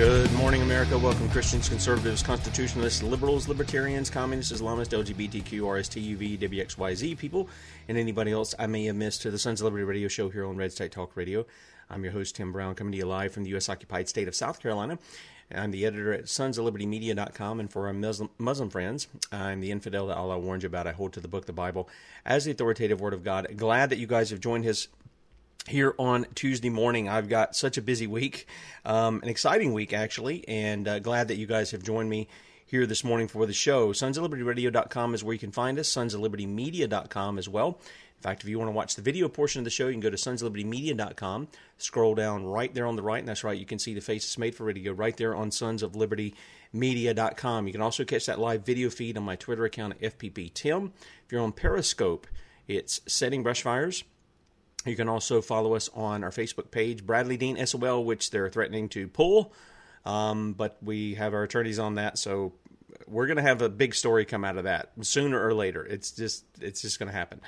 Good morning, America. Welcome, Christians, conservatives, constitutionalists, liberals, libertarians, communists, Islamists, LGBTQ, RSTUV, WXYZ people, and anybody else I may have missed to the Sons of Liberty radio show here on Red State Talk Radio. I'm your host, Tim Brown, coming to you live from the U.S. occupied state of South Carolina. I'm the editor at sonsoflibertymedia.com, and for our Muslim, Muslim friends, I'm the infidel that Allah warned you about. I hold to the book, the Bible, as the authoritative Word of God. Glad that you guys have joined His here on Tuesday morning. I've got such a busy week, um, an exciting week actually, and uh, glad that you guys have joined me here this morning for the show. Sons of Liberty Radio.com is where you can find us, Sons of Liberty Media.com as well. In fact, if you want to watch the video portion of the show, you can go to Sons of Liberty Media.com, scroll down right there on the right, and that's right, you can see the Faces Made for Radio right there on Sons of Liberty Media.com. You can also catch that live video feed on my Twitter account at FPP Tim. If you're on Periscope, it's Setting Brush Fires. You can also follow us on our Facebook page, Bradley Dean SOL, which they're threatening to pull. Um, but we have our attorneys on that, so we're going to have a big story come out of that sooner or later. It's just it's just going to happen.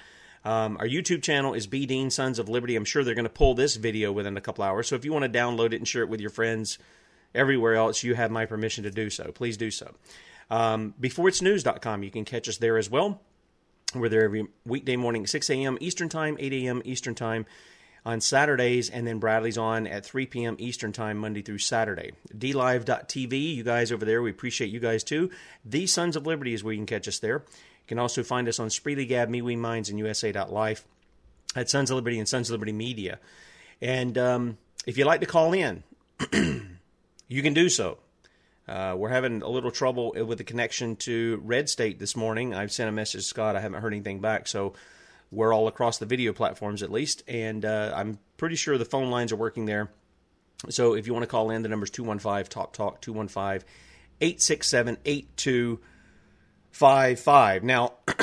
Um, our YouTube channel is B Dean Sons of Liberty. I'm sure they're going to pull this video within a couple hours. So if you want to download it and share it with your friends everywhere else, you have my permission to do so. Please do so. Um, beforeitsnews.com, you can catch us there as well. We're there every weekday morning, 6 a.m. Eastern Time, 8 a.m. Eastern Time on Saturdays, and then Bradley's on at 3 p.m. Eastern Time, Monday through Saturday. DLive.tv, you guys over there, we appreciate you guys too. The Sons of Liberty is where you can catch us there. You can also find us on Spreely Gab, MeWe Minds, and USA.life at Sons of Liberty and Sons of Liberty Media. And um, if you'd like to call in, you can do so. Uh, we're having a little trouble with the connection to Red State this morning. I've sent a message to Scott. I haven't heard anything back. So we're all across the video platforms at least. And uh, I'm pretty sure the phone lines are working there. So if you want to call in, the number is 215 Talk Talk 215 867 8255. Now,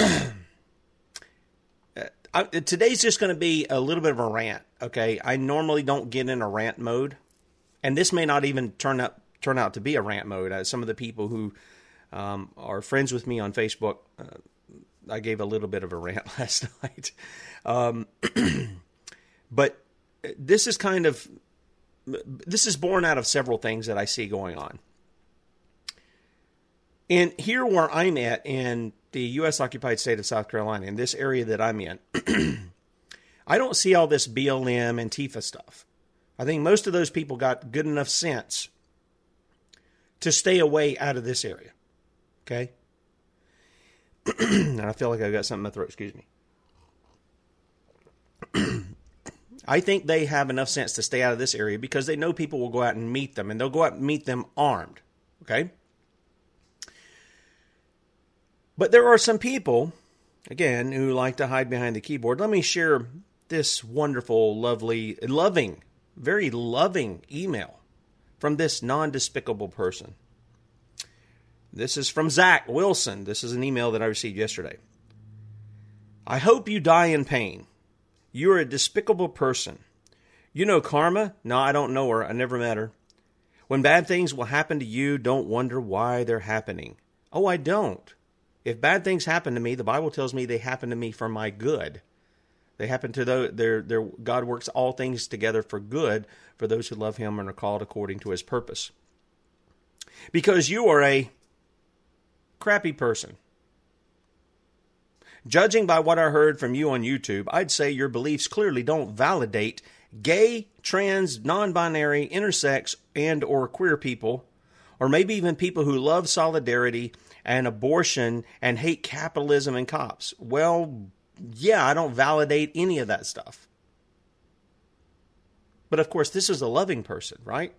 I, today's just going to be a little bit of a rant. Okay. I normally don't get in a rant mode. And this may not even turn up turn out to be a rant mode. Uh, some of the people who um, are friends with me on Facebook, uh, I gave a little bit of a rant last night. Um, but this is kind of this is born out of several things that I see going on. And here where I'm at in the U.S. occupied state of South Carolina, in this area that I'm in, I don't see all this BLM and Tifa stuff. I think most of those people got good enough sense to stay away out of this area. Okay? I feel like I've got something in my throat. Excuse me. I think they have enough sense to stay out of this area because they know people will go out and meet them, and they'll go out and meet them armed. Okay? But there are some people, again, who like to hide behind the keyboard. Let me share this wonderful, lovely, loving, very loving email from this non despicable person. This is from Zach Wilson. This is an email that I received yesterday. I hope you die in pain. You are a despicable person. You know Karma? No, I don't know her. I never met her. When bad things will happen to you, don't wonder why they're happening. Oh, I don't. If bad things happen to me, the Bible tells me they happen to me for my good. They happen to those, their, their, God works all things together for good for those who love Him and are called according to His purpose. Because you are a crappy person. Judging by what I heard from you on YouTube, I'd say your beliefs clearly don't validate gay, trans, non-binary, intersex, and or queer people, or maybe even people who love solidarity and abortion and hate capitalism and cops. Well, yeah, I don't validate any of that stuff. But of course, this is a loving person, right?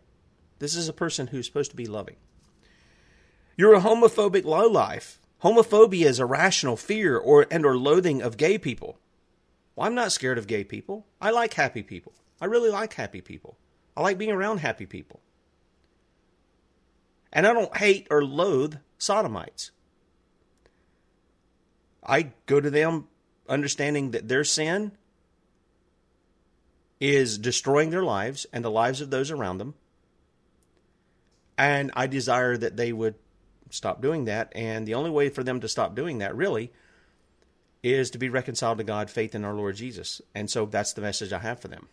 This is a person who's supposed to be loving. You're a homophobic lowlife. Homophobia is irrational fear or and or loathing of gay people. Well, I'm not scared of gay people. I like happy people. I really like happy people. I like being around happy people. And I don't hate or loathe sodomites. I go to them understanding that their sin is destroying their lives and the lives of those around them. And I desire that they would stop doing that. And the only way for them to stop doing that, really, is to be reconciled to God, faith in our Lord Jesus. And so that's the message I have for them.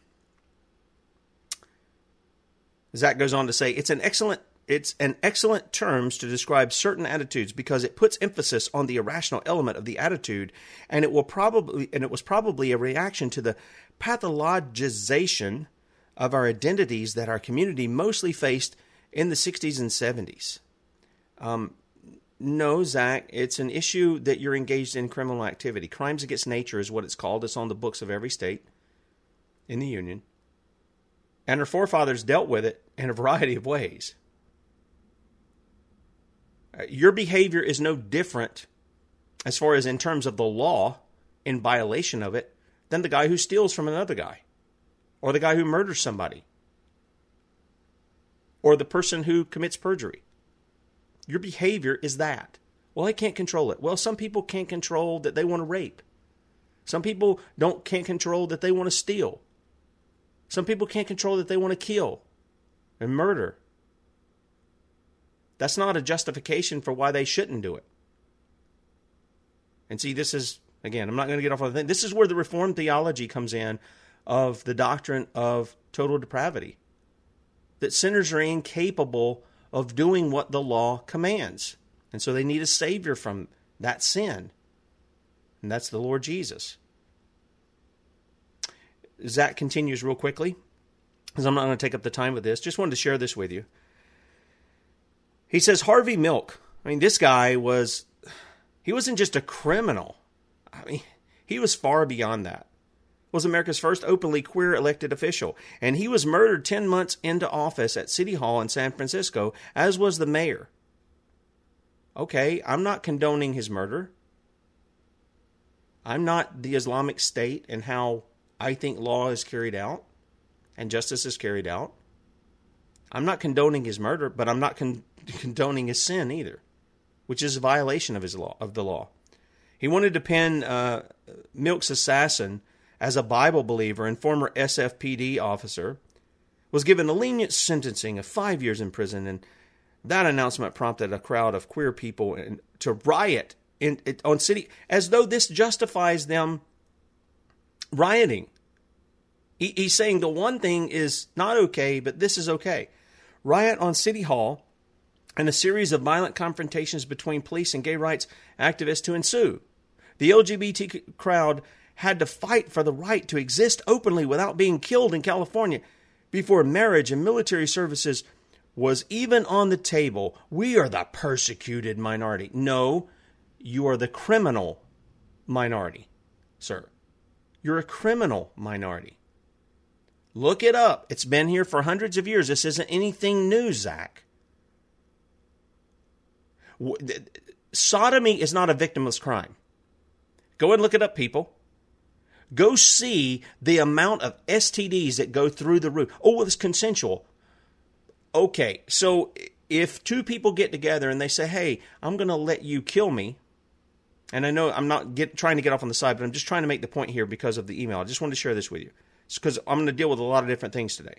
Zach goes on to say, it's an excellent it's an excellent terms to describe certain attitudes because it puts emphasis on the irrational element of the attitude and it will probably and it was probably a reaction to the pathologization of our identities that our community mostly faced in the 60s and 70s. Um, no, Zach, it's an issue that you're engaged in criminal activity. Crimes against nature is what it's called. It's on the books of every state in the Union. And our forefathers dealt with it in a variety of ways. Your behavior is no different as far as in terms of the law in violation of it than the guy who steals from another guy or the guy who murders somebody or the person who commits perjury. Your behavior is that. Well, I can't control it. Well, some people can't control that they want to rape. Some people don't can't control that they want to steal. Some people can't control that they want to kill and murder. That's not a justification for why they shouldn't do it. And see, this is, again, I'm not going to get off on the thing. This is where the Reformed theology comes in of the doctrine of total depravity. That sinners are incapable of doing what the law commands. And so they need a Savior from that sin. And that's the Lord Jesus. Zach continues real quickly, because I'm not going to take up the time with this. Just wanted to share this with you. He says Harvey Milk. I mean, this guy was, he wasn't just a criminal. I mean, he was far beyond that. Was America's first openly queer elected official, and he was murdered 10 months into office at City Hall in San Francisco, as was the mayor. Okay, I'm not condoning his murder. I'm not the Islamic State and how I think law is carried out and justice is carried out. I'm not condoning his murder, but I'm not con- condoning his sin either, which is a violation of his law of the law. He wanted to pin uh, Milk's assassin as a Bible believer and former SFPD officer. Was given a lenient sentencing of five years in prison, and that announcement prompted a crowd of queer people in, to riot in, in, on city as though this justifies them rioting. He, he's saying the one thing is not okay, but this is okay. Riot on City Hall and a series of violent confrontations between police and gay rights activists to ensue. The LGBT crowd had to fight for the right to exist openly without being killed in California before marriage and military services was even on the table. We are the persecuted minority. No, you are the criminal minority, sir. You're a criminal minority. Look it up. It's been here for hundreds of years. This isn't anything new, Zach. Sodomy is not a victimless crime. Go and look it up, people. Go see the amount of STDs that go through the roof. Oh, it's consensual. Okay, so if two people get together and they say, "Hey, I'm going to let you kill me," and I know I'm not get, trying to get off on the side, but I'm just trying to make the point here because of the email. I just wanted to share this with you because I'm going to deal with a lot of different things today.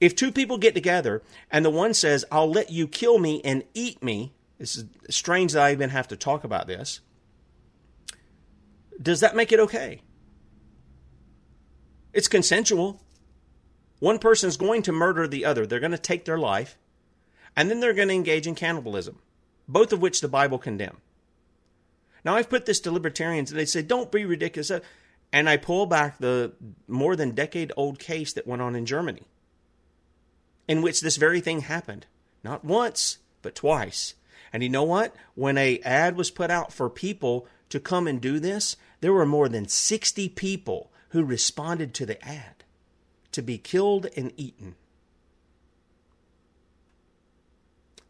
If two people get together and the one says, I'll let you kill me and eat me, this is strange that I even have to talk about this. Does that make it okay? It's consensual. One person's going to murder the other, they're going to take their life, and then they're going to engage in cannibalism, both of which the Bible condemn. Now, I've put this to libertarians, and they say, don't be ridiculous. and I pull back the more than decade old case that went on in Germany, in which this very thing happened. Not once, but twice. And you know what? When a ad was put out for people to come and do this, there were more than 60 people who responded to the ad to be killed and eaten.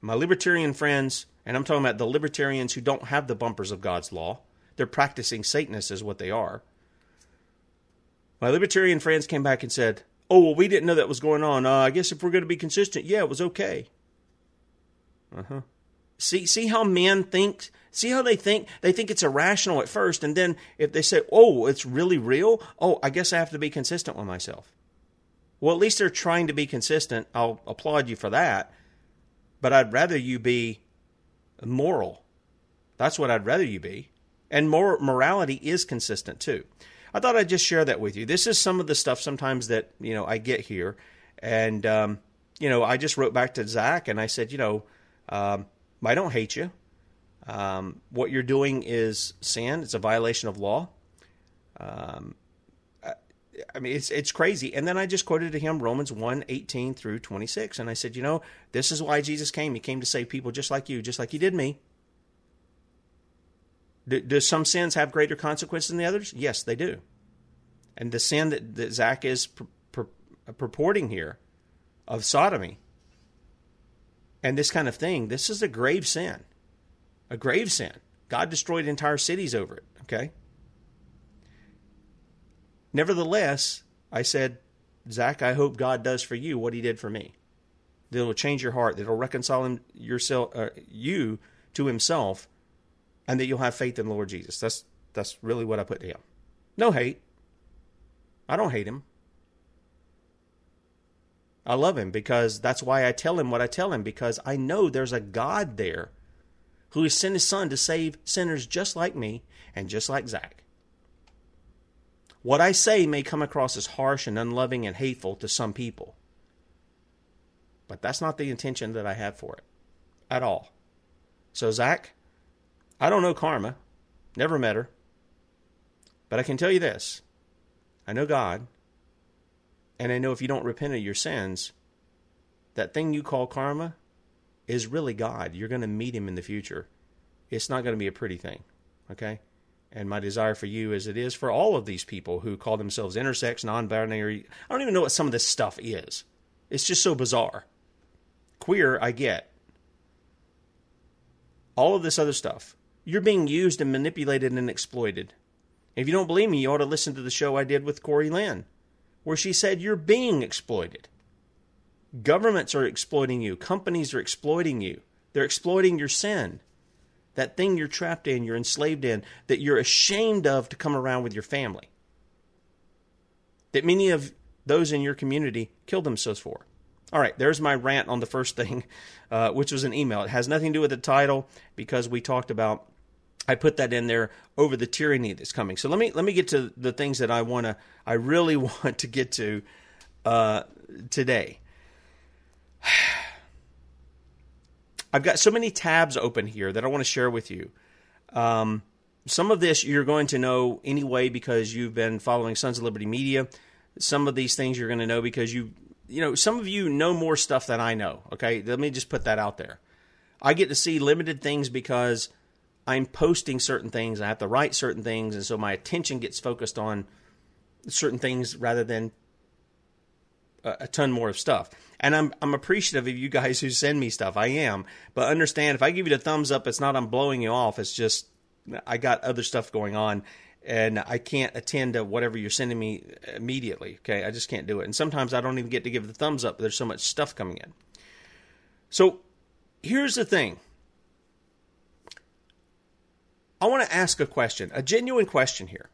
My libertarian friends, and I'm talking about the libertarians who don't have the bumpers of God's law, they're practicing Satanists, is what they are. My libertarian friends came back and said, Oh, well, we didn't know that was going on. Uh, I guess if we're going to be consistent, yeah, it was okay. Uh huh. See, see how men think. See how they think. They think it's irrational at first, and then if they say, "Oh, it's really real," oh, I guess I have to be consistent with myself. Well, at least they're trying to be consistent. I'll applaud you for that. But I'd rather you be moral. That's what I'd rather you be. And more morality is consistent too. I thought I'd just share that with you. This is some of the stuff sometimes that you know I get here, and um, you know I just wrote back to Zach and I said, you know, um, I don't hate you. Um, what you're doing is sin. It's a violation of law. Um, I mean, it's it's crazy. And then I just quoted to him Romans 1, 18 through 26. And I said, you know, this is why Jesus came. He came to save people just like you, just like he did me. Do, do some sins have greater consequences than the others? Yes, they do. And the sin that, that Zach is pur- pur- purporting here of sodomy and this kind of thing, this is a grave sin. A grave sin. God destroyed entire cities over it, okay? Nevertheless, I said, Zach, I hope God does for you what he did for me. That will change your heart, that will reconcile him, yourself, uh, you to himself, and that you'll have faith in Lord Jesus. That's, that's really what I put to him. No hate. I don't hate him. I love him because that's why I tell him what I tell him because I know there's a God there who has sent his son to save sinners just like me and just like Zach. What I say may come across as harsh and unloving and hateful to some people, but that's not the intention that I have for it at all. So, Zach, I don't know Karma, never met her, but I can tell you this I know God, and I know if you don't repent of your sins, that thing you call karma is really God. You're going to meet him in the future. It's not going to be a pretty thing. Okay? And my desire for you, as it is for all of these people who call themselves intersex, non binary, I don't even know what some of this stuff is. It's just so bizarre. Queer, I get. All of this other stuff. You're being used and manipulated and exploited. If you don't believe me, you ought to listen to the show I did with Corey Lynn where she said you're being exploited. Governments are exploiting you, companies are exploiting you, they're exploiting your sin. That thing you're trapped in, you're enslaved in, that you're ashamed of to come around with your family. That many of those in your community killed themselves for. All right, there's my rant on the first thing, uh, which was an email. It has nothing to do with the title because we talked about I put that in there over the tyranny that's coming. So let me let me get to the things that I want to I really want to get to uh, today. I've got so many tabs open here that I want to share with you. Um, some of this you're going to know anyway because you've been following Sons of Liberty Media. Some of these things you're going to know because you you know some of you know more stuff than I know. Okay, let me just put that out there. I get to see limited things because I'm posting certain things, I have to write certain things, and so my attention gets focused on certain things rather than a, a ton more of stuff. And I'm I'm appreciative of you guys who send me stuff. I am, but understand if I give you the thumbs up, it's not I'm blowing you off. It's just I got other stuff going on, and I can't attend to whatever you're sending me immediately. Okay, I just can't do it. And sometimes I don't even get to give the thumbs up. There's so much stuff coming in. So here's the thing I want to ask a question, a genuine question here.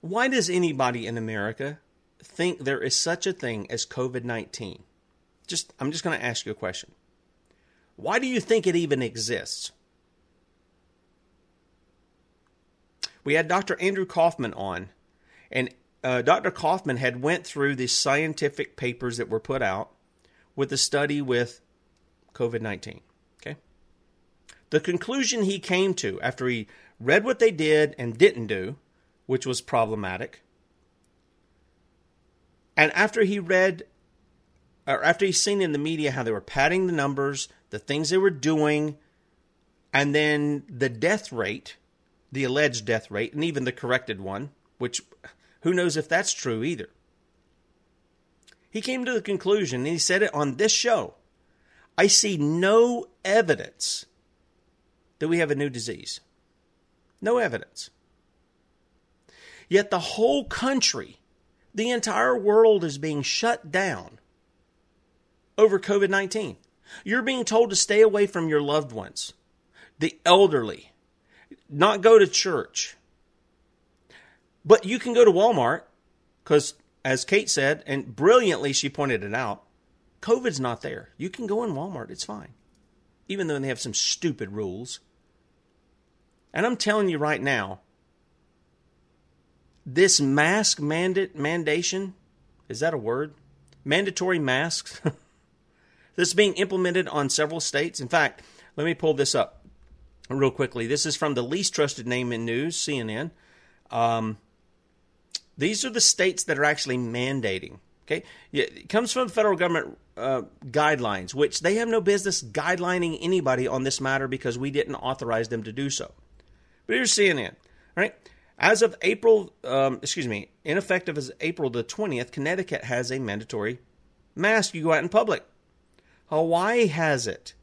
Why does anybody in America think there is such a thing as COVID 19? Just, I'm just going to ask you a question. Why do you think it even exists? We had Dr. Andrew Kaufman on, and uh, Dr. Kaufman had went through the scientific papers that were put out with the study with COVID 19. The conclusion he came to after he read what they did and didn't do, which was problematic. And after he read, or after he's seen in the media how they were padding the numbers, the things they were doing, and then the death rate, the alleged death rate, and even the corrected one, which who knows if that's true either. He came to the conclusion, and he said it on this show I see no evidence that we have a new disease. No evidence. Yet the whole country, the entire world is being shut down over COVID 19. You're being told to stay away from your loved ones, the elderly, not go to church. But you can go to Walmart because, as Kate said, and brilliantly she pointed it out, COVID's not there. You can go in Walmart, it's fine. Even though they have some stupid rules. And I'm telling you right now, this mask mandate mandation, is that a word? Mandatory masks. this is being implemented on several states. In fact, let me pull this up real quickly. This is from the least trusted name in news, CNN. Um, these are the states that are actually mandating. Okay, it comes from the federal government uh, guidelines, which they have no business guidelining anybody on this matter because we didn't authorize them to do so. But here's CNN, right? As of April, um, excuse me, ineffective as April the 20th, Connecticut has a mandatory mask. You go out in public. Hawaii has it.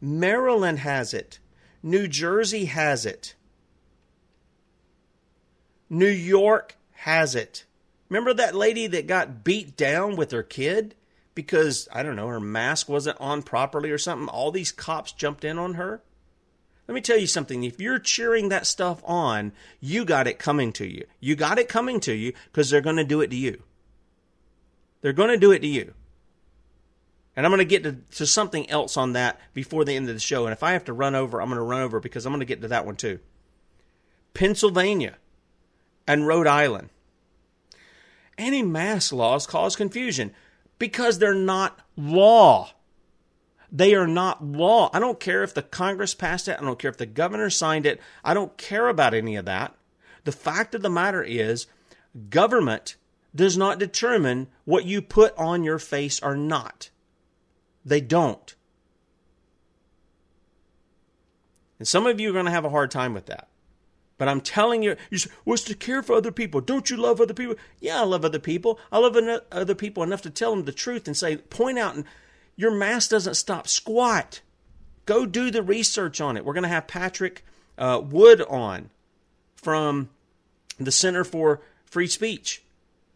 Maryland has it. New Jersey has it. New York has it. Remember that lady that got beat down with her kid because, I don't know, her mask wasn't on properly or something? All these cops jumped in on her? Let me tell you something. If you're cheering that stuff on, you got it coming to you. You got it coming to you because they're going to do it to you. They're going to do it to you. And I'm going to get to, something else on that before the end of the show. And if I have to run over, I'm going to run over because I'm going to get to that one too. Pennsylvania and Rhode Island. Any mass laws cause confusion because they're not law. They are not law. I don't care if the Congress passed it. I don't care if the governor signed it. I don't care about any of that. The fact of the matter is, government does not determine what you put on your face or not. They don't. And some of you are going to have a hard time with that. But I'm telling you, you say, what's to care for other people? Don't you love other people? Yeah, I love other people. I love other people enough to tell them the truth and say, point out and your mask doesn't stop squat. Go do the research on it. We're going to have Patrick uh, Wood on from the Center for Free Speech,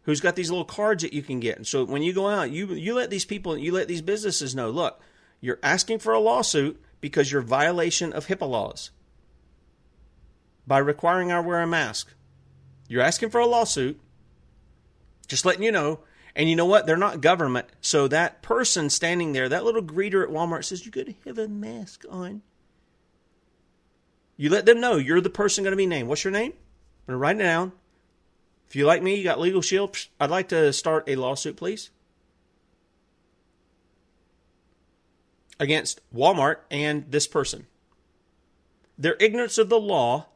who's got these little cards that you can get. And so when you go out, you you let these people, you let these businesses know, look, you're asking for a lawsuit because you're violation of HIPAA laws by requiring I wear a mask. You're asking for a lawsuit. Just letting you know and you know what? They're not government. So that person standing there, that little greeter at Walmart says, You got to have a mask on. You let them know you're the person going to be named. What's your name? I'm going to write it down. If you like me, you got Legal Shield. I'd like to start a lawsuit, please. Against Walmart and this person. Their ignorance of the law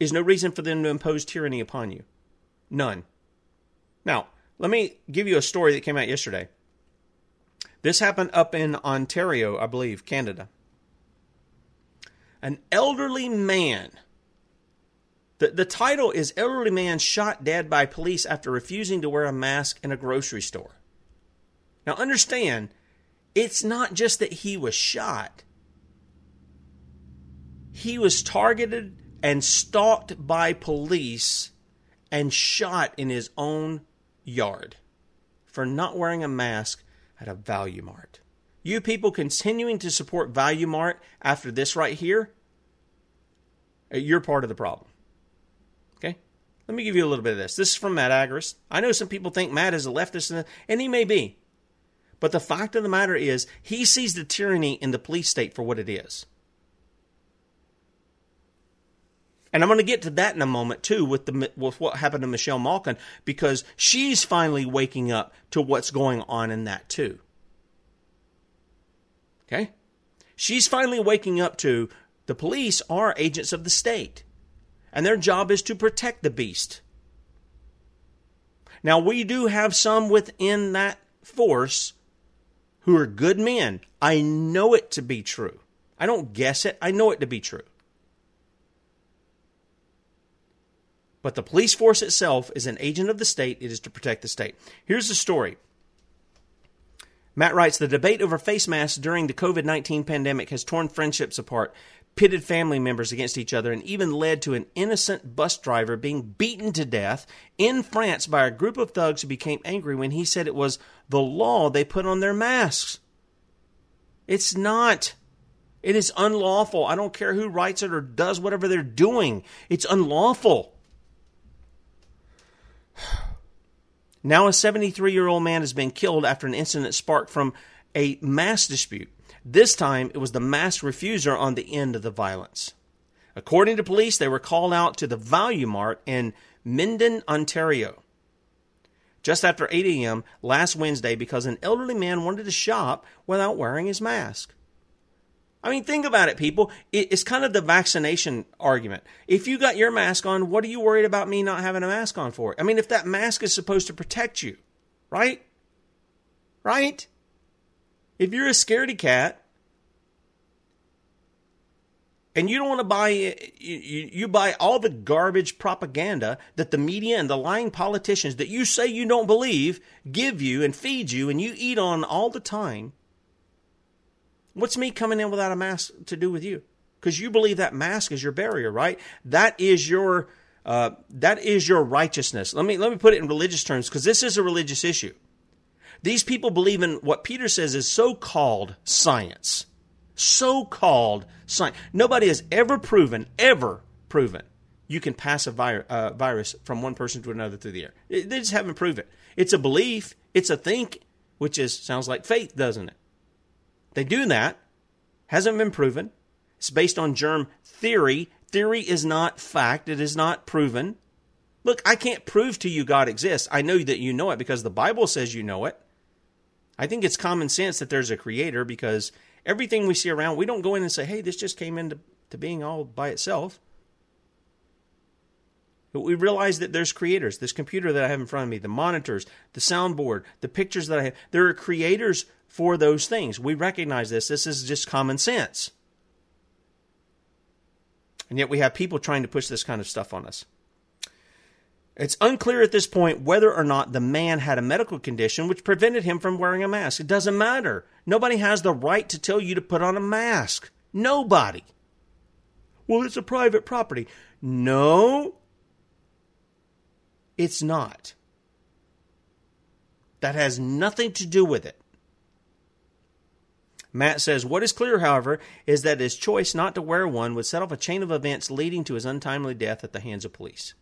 is no reason for them to impose tyranny upon you. None. Now, let me give you a story that came out yesterday. This happened up in Ontario, I believe, Canada. An elderly man. The, the title is Elderly Man Shot Dead by Police After Refusing to Wear a Mask in a Grocery Store. Now, understand, it's not just that he was shot, he was targeted and stalked by police and shot in his own yard for not wearing a mask at a Value Mart. You people continuing to support Value Mart after this right here, uh, you're part of the problem. Okay? Let me give you a little bit of this. This is from Matt Agorist. I know some people think Matt is a leftist, and he may be. But the fact of the matter is, he sees the tyranny in the police state for what it is. And I'm going to get to that in a moment too with the with what happened to Michelle Malkin because she's finally waking up to what's going on in that too. Okay? She's finally waking up to The police are agents of the state, and their job is to protect the beast. Now, we do have some within that force who are good men. I know it to be true. I don't guess it, I know it to be true. But the police force itself is an agent of the state, it is to protect the state. Here's the story. Matt writes The debate over face masks during the COVID 19 pandemic has torn friendships apart, pitted family members against each other, and even led to an innocent bus driver being beaten to death in France by a group of thugs who became angry when he said it was the law they put on their masks. It's not. It is unlawful. I don't care who writes it or does whatever they're doing. It's unlawful. Now, a 73 year old man has been killed after an incident sparked from a mask dispute. This time, it was the mask refuser on the end of the violence. According to police, they were called out to the Value Mart in Minden, Ontario, just after 8 a.m. last Wednesday because an elderly man wanted to shop without wearing his mask. I mean, think about it, people. It's kind of the vaccination argument. If you got your mask on, what are you worried about me not having a mask on for? I mean, if that mask is supposed to protect you, right? Right? If you're a scaredy cat and you don't want to buy you, you buy all the garbage propaganda that the media and the lying politicians that you say you don't believe give you and feed you and you eat on all the time What's me coming in without a mask to do with you? Because you believe that mask is your barrier, right? That is your uh, that is your righteousness. Let me let me put it in religious terms because this is a religious issue. These people believe in what Peter says is so-called science. So-called science. Nobody has ever proven, ever proven, you can pass a vir- uh, virus from one person to another through the air. They just haven't proven it. It's a belief. It's a think, which is sounds like faith, doesn't it? They do that. Hasn't been proven. It's based on germ theory. Theory is not fact, it is not proven. Look, I can't prove to you God exists. I know that you know it because the Bible says you know it. I think it's common sense that there's a creator because everything we see around, we don't go in and say, hey, this just came into to being all by itself. But we realize that there's creators. This computer that I have in front of me, the monitors, the soundboard, the pictures that I have, there are creators for those things. We recognize this. This is just common sense. And yet we have people trying to push this kind of stuff on us. It's unclear at this point whether or not the man had a medical condition which prevented him from wearing a mask. It doesn't matter. Nobody has the right to tell you to put on a mask. Nobody. Well, it's a private property. No, it's not. That has nothing to do with it. Matt says, What is clear, however, is that his choice not to wear one would set off a chain of events leading to his untimely death at the hands of police.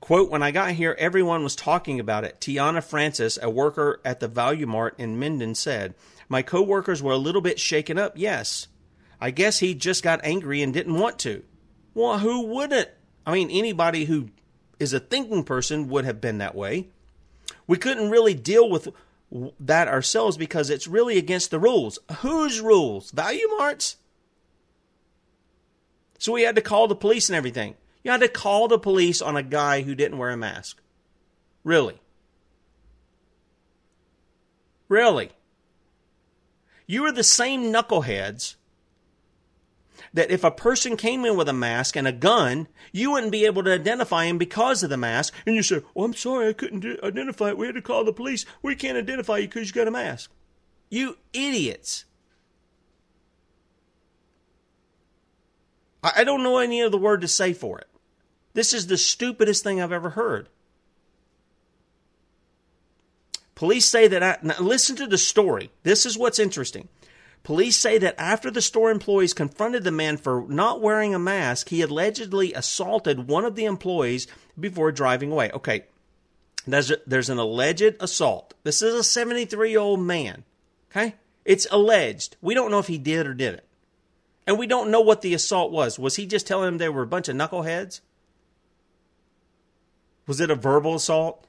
Quote, when I got here, everyone was talking about it. Tiana Francis, a worker at the Value Mart in Minden, said, My coworkers were a little bit shaken up, yes. I guess he just got angry and didn't want to. Well, who wouldn't? I mean, anybody who is a thinking person would have been that way. We couldn't really deal with that ourselves because it's really against the rules. Whose rules? Value Marts? So we had to call the police and everything. You had to call the police on a guy who didn't wear a mask. Really? Really? You are the same knuckleheads that if a person came in with a mask and a gun, you wouldn't be able to identify him because of the mask. And you say, "Oh, I'm sorry, I couldn't identify it. We had to call the police. We can't identify you because you got a mask." You idiots! I don't know any other word to say for it. This is the stupidest thing I've ever heard. Police say that I, listen to the story. This is what's interesting. Police say that after the store employees confronted the man for not wearing a mask, he allegedly assaulted one of the employees before driving away. Okay, there's, a, there's an alleged assault. This is a 73 year old man. Okay? It's alleged. We don't know if he did or didn't. And we don't know what the assault was. Was he just telling them they were a bunch of knuckleheads? Was it a verbal assault?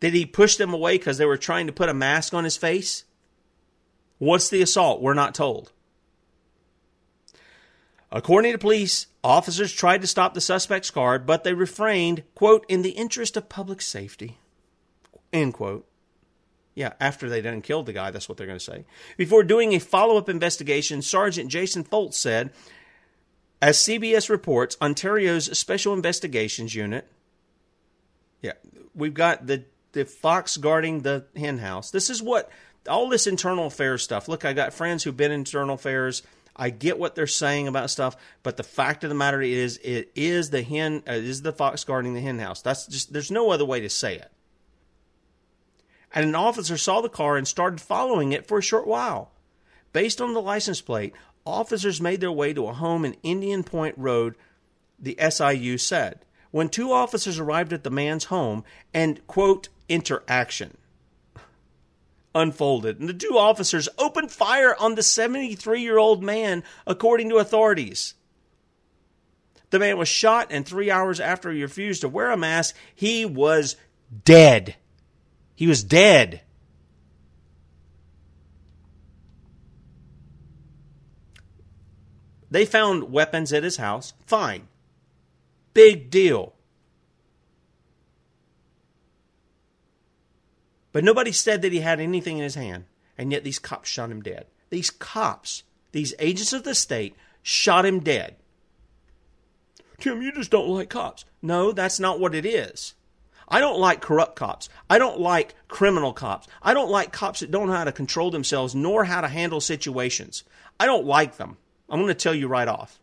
Did he push them away because they were trying to put a mask on his face? What's the assault? We're not told. According to police, officers tried to stop the suspect's car, but they refrained, quote, in the interest of public safety, end quote. Yeah, after they done killed the guy, that's what they're going to say. Before doing a follow up investigation, Sergeant Jason Foltz said, as CBS reports, Ontario's Special Investigations Unit, yeah, we've got the, the fox guarding the hen house. This is what all this internal affairs stuff. Look, I got friends who've been in internal affairs I get what they're saying about stuff, but the fact of the matter is, it is the hen, uh, is the fox guarding the hen house. That's just there's no other way to say it. And an officer saw the car and started following it for a short while. Based on the license plate, officers made their way to a home in Indian Point Road, the SIU said. When two officers arrived at the man's home and, quote, interaction unfolded, and the two officers opened fire on the 73 year old man, according to authorities. The man was shot, and three hours after he refused to wear a mask, he was dead. He was dead. They found weapons at his house. Fine. Big deal. But nobody said that he had anything in his hand, and yet these cops shot him dead. These cops, these agents of the state, shot him dead. Tim, you just don't like cops. No, that's not what it is. I don't like corrupt cops. I don't like criminal cops. I don't like cops that don't know how to control themselves nor how to handle situations. I don't like them. I'm going to tell you right off.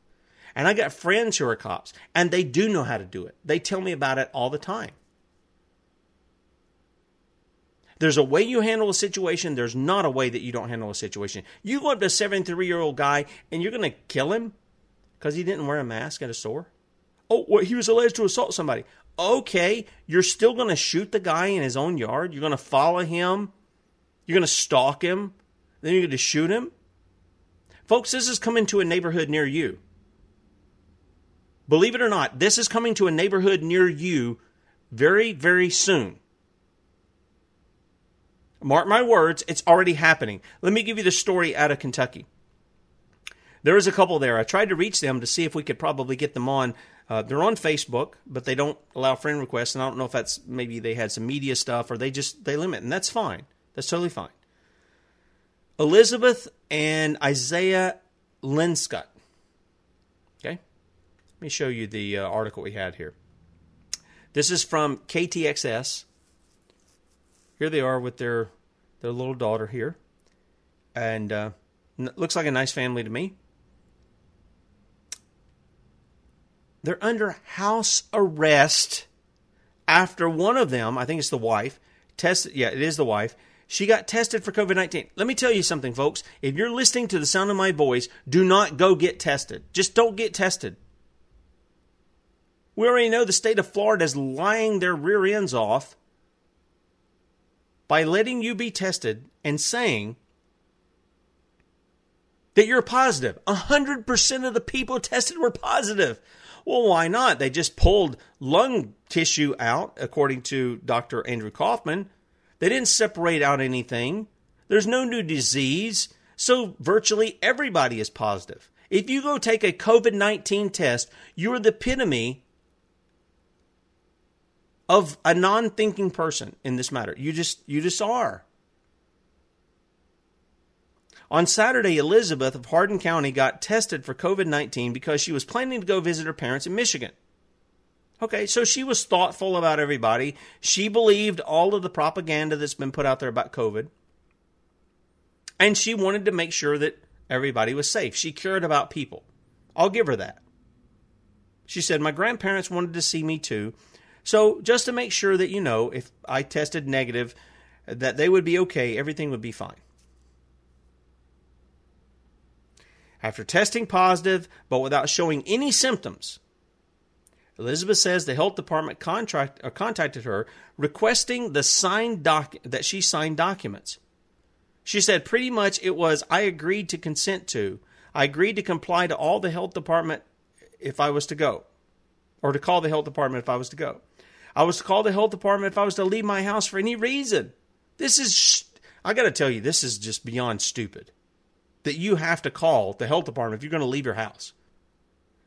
And I got friends who are cops, and they do know how to do it. They tell me about it all the time. There's a way you handle a situation. There's not a way that you don't handle a situation. You go up to a 73 year old guy and you're going to kill him because he didn't wear a mask at a store? Oh, well, he was alleged to assault somebody. Okay, you're still going to shoot the guy in his own yard. You're going to follow him. You're going to stalk him. Then you're going to shoot him. Folks, this is coming to a neighborhood near you. Believe it or not, this is coming to a neighborhood near you very, very soon. Mark my words, it's already happening. Let me give you the story out of Kentucky. There is a couple there. I tried to reach them to see if we could probably get them on. Uh, they're on Facebook, but they don't allow friend requests, and I don't know if that's maybe they had some media stuff or they just they limit, and that's fine. That's totally fine. Elizabeth and Isaiah Linscott. Okay, let me show you the uh, article we had here. This is from KTXS here they are with their their little daughter here, and uh, looks like a nice family to me. They're under house arrest after one of them, I think it's the wife, tested. Yeah, it is the wife. She got tested for COVID 19. Let me tell you something, folks. If you're listening to the sound of my voice, do not go get tested. Just don't get tested. We already know the state of Florida is lying their rear ends off by letting you be tested and saying that you're positive. 100% of the people tested were positive. Well, why not? They just pulled lung tissue out, according to Dr. Andrew Kaufman. They didn't separate out anything. There's no new disease. So virtually everybody is positive. If you go take a COVID 19 test, you're the epitome of a non-thinking person in this matter. You just you just are. On Saturday, Elizabeth of Hardin County got tested for COVID 19 because she was planning to go visit her parents in Michigan. Okay, so she was thoughtful about everybody. She believed all of the propaganda that's been put out there about COVID. And she wanted to make sure that everybody was safe. She cared about people. I'll give her that. She said, My grandparents wanted to see me too, so just to make sure that you know, if I tested negative, that they would be okay, everything would be fine. After testing positive, but without showing any symptoms, Elizabeth says the health department contract, uh, contacted her requesting the signed doc that she signed documents. She said pretty much it was I agreed to consent to. I agreed to comply to all the health department if I was to go, or to call the health department if I was to go. I was to call the health department if I was to leave my house for any reason. This is, sh- I got to tell you, this is just beyond stupid. That you have to call the health department if you're going to leave your house.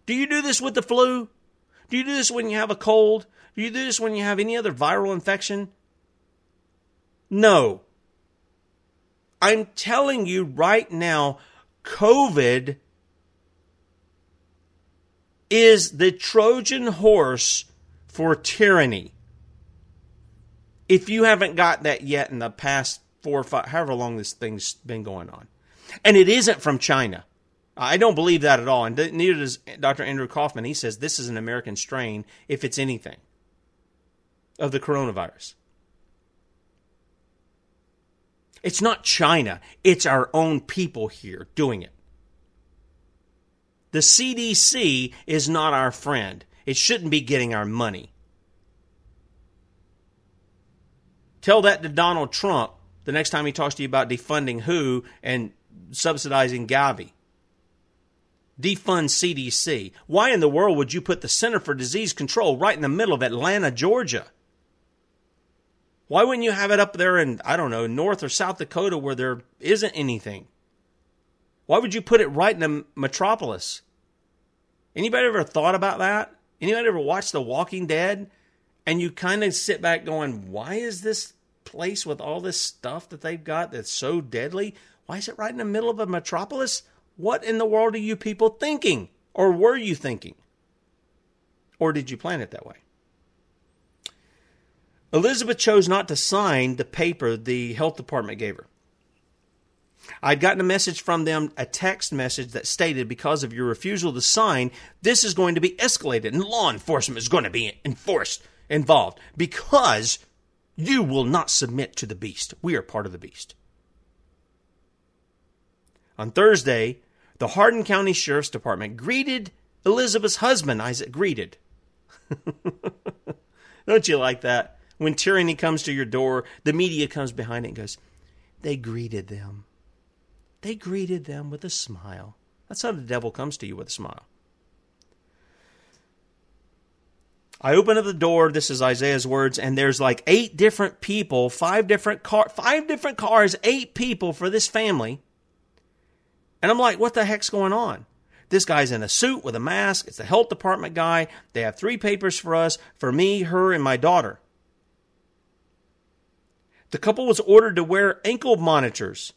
Do you do this with the flu? Do you do this when you have a cold? Do you do this when you have any other viral infection? No. I'm telling you right now, COVID is the Trojan horse for tyranny. If you haven't got that yet in the past four or five, however long this thing's been going on. And it isn't from China. I don't believe that at all. And neither does Dr. Andrew Kaufman. He says this is an American strain, if it's anything, of the coronavirus. It's not China, it's our own people here doing it. The CDC is not our friend. It shouldn't be getting our money. Tell that to Donald Trump the next time he talks to you about defunding WHO and subsidizing Gavi. Defund CDC. Why in the world would you put the Center for Disease Control right in the middle of Atlanta, Georgia? Why wouldn't you have it up there in, I don't know, North or South Dakota where there isn't anything? Why would you put it right in the metropolis? Anybody ever thought about that? Anybody ever watch The Walking Dead? And you kind of sit back going, why is this place with all this stuff that they've got that's so deadly? Why is it right in the middle of a metropolis? What in the world are you people thinking? Or were you thinking? Or did you plan it that way? Elizabeth chose not to sign the paper the health department gave her. I'd gotten a message from them, a text message that stated, because of your refusal to sign, this is going to be escalated and law enforcement is going to be enforced, involved, because you will not submit to the beast. We are part of the beast. On Thursday, the Hardin County Sheriff's Department greeted Elizabeth's husband, Isaac, greeted. Don't you like that? When tyranny comes to your door, the media comes behind it and goes, they greeted them. They greeted them with a smile. That's how the devil comes to you with a smile. I open up the door. This is Isaiah's words, and there's like eight different people, five different car, five different cars, eight people for this family. And I'm like, what the heck's going on? This guy's in a suit with a mask. It's the health department guy. They have three papers for us, for me, her, and my daughter. The couple was ordered to wear ankle monitors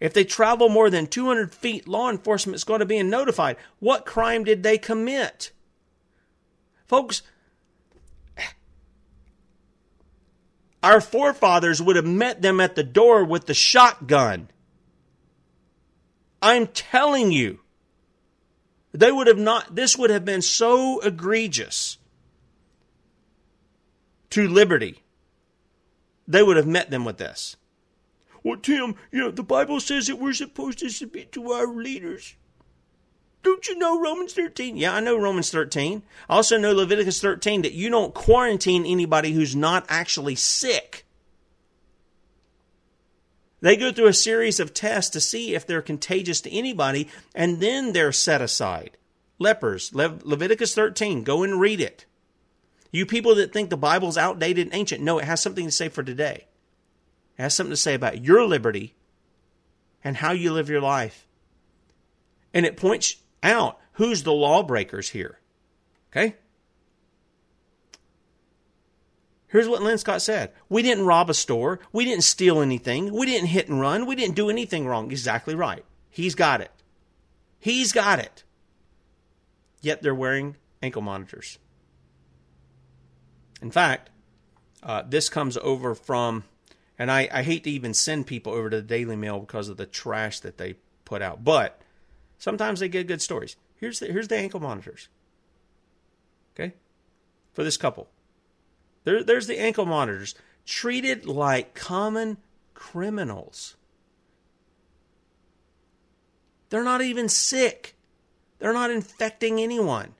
if they travel more than 200 feet, law enforcement is going to be notified. What crime did they commit? Folks, our forefathers would have met them at the door with the shotgun. I'm telling you, they would have not, this would have been so egregious to liberty. They would have met them with this. Well, Tim, you know, the Bible says that we're supposed to submit to our leaders. Don't you know Romans 13? Yeah, I know Romans 13. I also know Leviticus 13 that you don't quarantine anybody who's not actually sick. They go through a series of tests to see if they're contagious to anybody, and then they're set aside. Lepers, Le- Leviticus 13, go and read it. You people that think the Bible's outdated and ancient, no, it has something to say for today. It has something to say about your liberty and how you live your life. And it points out who's the lawbreakers here. Okay? Here's what Linscott said We didn't rob a store. We didn't steal anything. We didn't hit and run. We didn't do anything wrong. Exactly right. He's got it. He's got it. Yet they're wearing ankle monitors. In fact, uh, this comes over from and I, I hate to even send people over to the Daily Mail because of the trash that they put out. But sometimes they get good stories. Here's the, here's the ankle monitors. Okay? For this couple. There, there's the ankle monitors. Treated like common criminals. They're not even sick. They're not infecting anyone.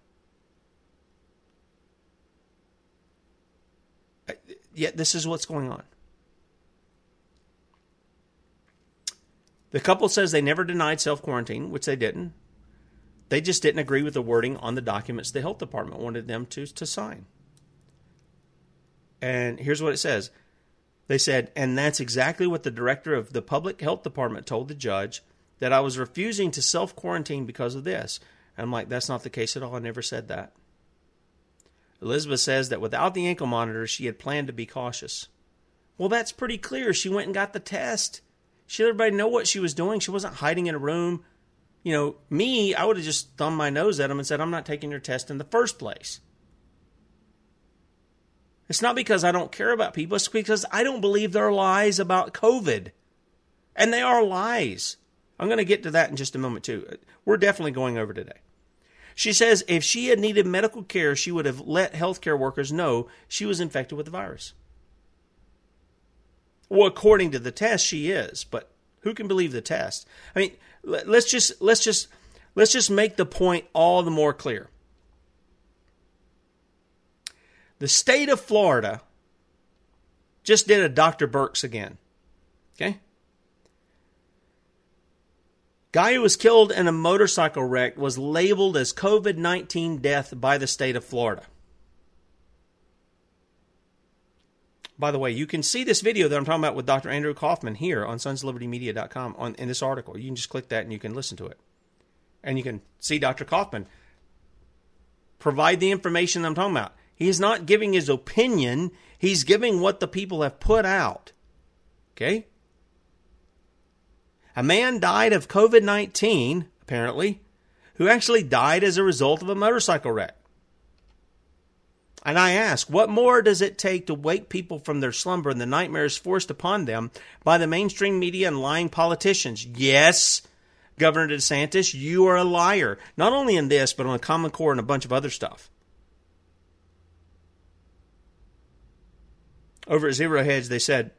Yet this is what's going on. The couple says they never denied self quarantine, which they didn't. They just didn't agree with the wording on the documents the health department wanted them to, to sign. And here's what it says They said, and that's exactly what the director of the public health department told the judge that I was refusing to self quarantine because of this. And I'm like, that's not the case at all. I never said that. Elizabeth says that without the ankle monitor, she had planned to be cautious. Well, that's pretty clear. She went and got the test. She let everybody know what she was doing. She wasn't hiding in a room. You know, me, I would have just thumbed my nose at them and said, I'm not taking your test in the first place. It's not because I don't care about people, it's because I don't believe their lies about COVID. And they are lies. I'm going to get to that in just a moment, too. We're definitely going over today. She says if she had needed medical care, she would have let healthcare workers know she was infected with the virus. Well, according to the test, she is, but who can believe the test? I mean, let's just let's just let's just make the point all the more clear. The state of Florida just did a Dr. Birx again. Okay? Guy who was killed in a motorcycle wreck was labeled as COVID 19 death by the state of Florida. By the way, you can see this video that I'm talking about with Dr. Andrew Kaufman here on sonslibertymedia.com on in this article. You can just click that and you can listen to it. And you can see Dr. Kaufman provide the information I'm talking about. He's not giving his opinion, he's giving what the people have put out. Okay? A man died of COVID 19, apparently, who actually died as a result of a motorcycle wreck. And I ask, what more does it take to wake people from their slumber and the nightmares forced upon them by the mainstream media and lying politicians? Yes, Governor DeSantis, you are a liar. Not only in this, but on the Common Core and a bunch of other stuff. Over at Zero Hedge, they said,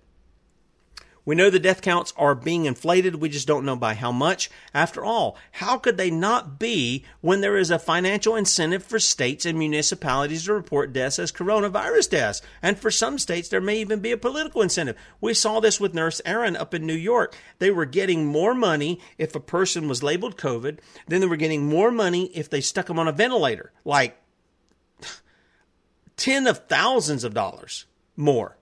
we know the death counts are being inflated. We just don't know by how much. After all, how could they not be when there is a financial incentive for states and municipalities to report deaths as coronavirus deaths? And for some states, there may even be a political incentive. We saw this with Nurse Erin up in New York. They were getting more money if a person was labeled COVID, then they were getting more money if they stuck them on a ventilator. Like 10 of thousands of dollars more.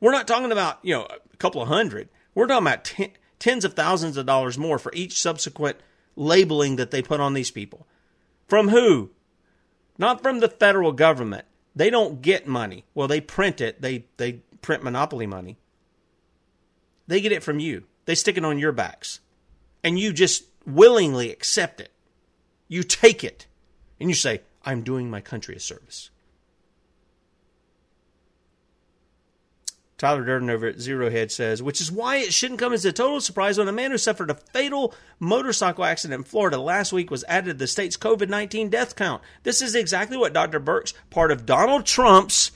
We're not talking about, you know, a couple of hundred. We're talking about ten, tens of thousands of dollars more for each subsequent labeling that they put on these people. From who? Not from the federal government. They don't get money. Well, they print it. They they print monopoly money. They get it from you. They stick it on your backs. And you just willingly accept it. You take it. And you say, I'm doing my country a service. Tyler Durden over at Zero Hedge says, which is why it shouldn't come as a total surprise when a man who suffered a fatal motorcycle accident in Florida last week was added to the state's COVID 19 death count. This is exactly what Dr. Birx, part of Donald Trump's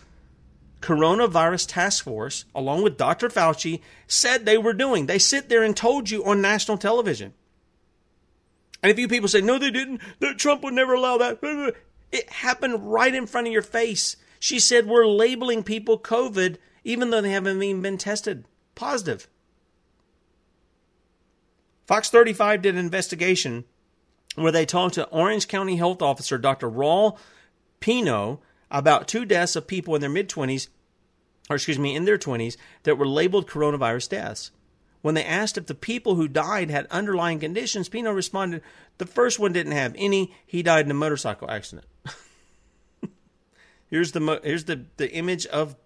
coronavirus task force, along with Dr. Fauci, said they were doing. They sit there and told you on national television. And if you people say, no, they didn't, that Trump would never allow that, it happened right in front of your face. She said, we're labeling people COVID even though they haven't even been tested positive. Fox 35 did an investigation where they talked to Orange County Health Officer Dr. Raul Pino about two deaths of people in their mid 20s, or excuse me, in their 20s, that were labeled coronavirus deaths. When they asked if the people who died had underlying conditions, Pino responded, the first one didn't have any. He died in a motorcycle accident. here's the here's the, the image of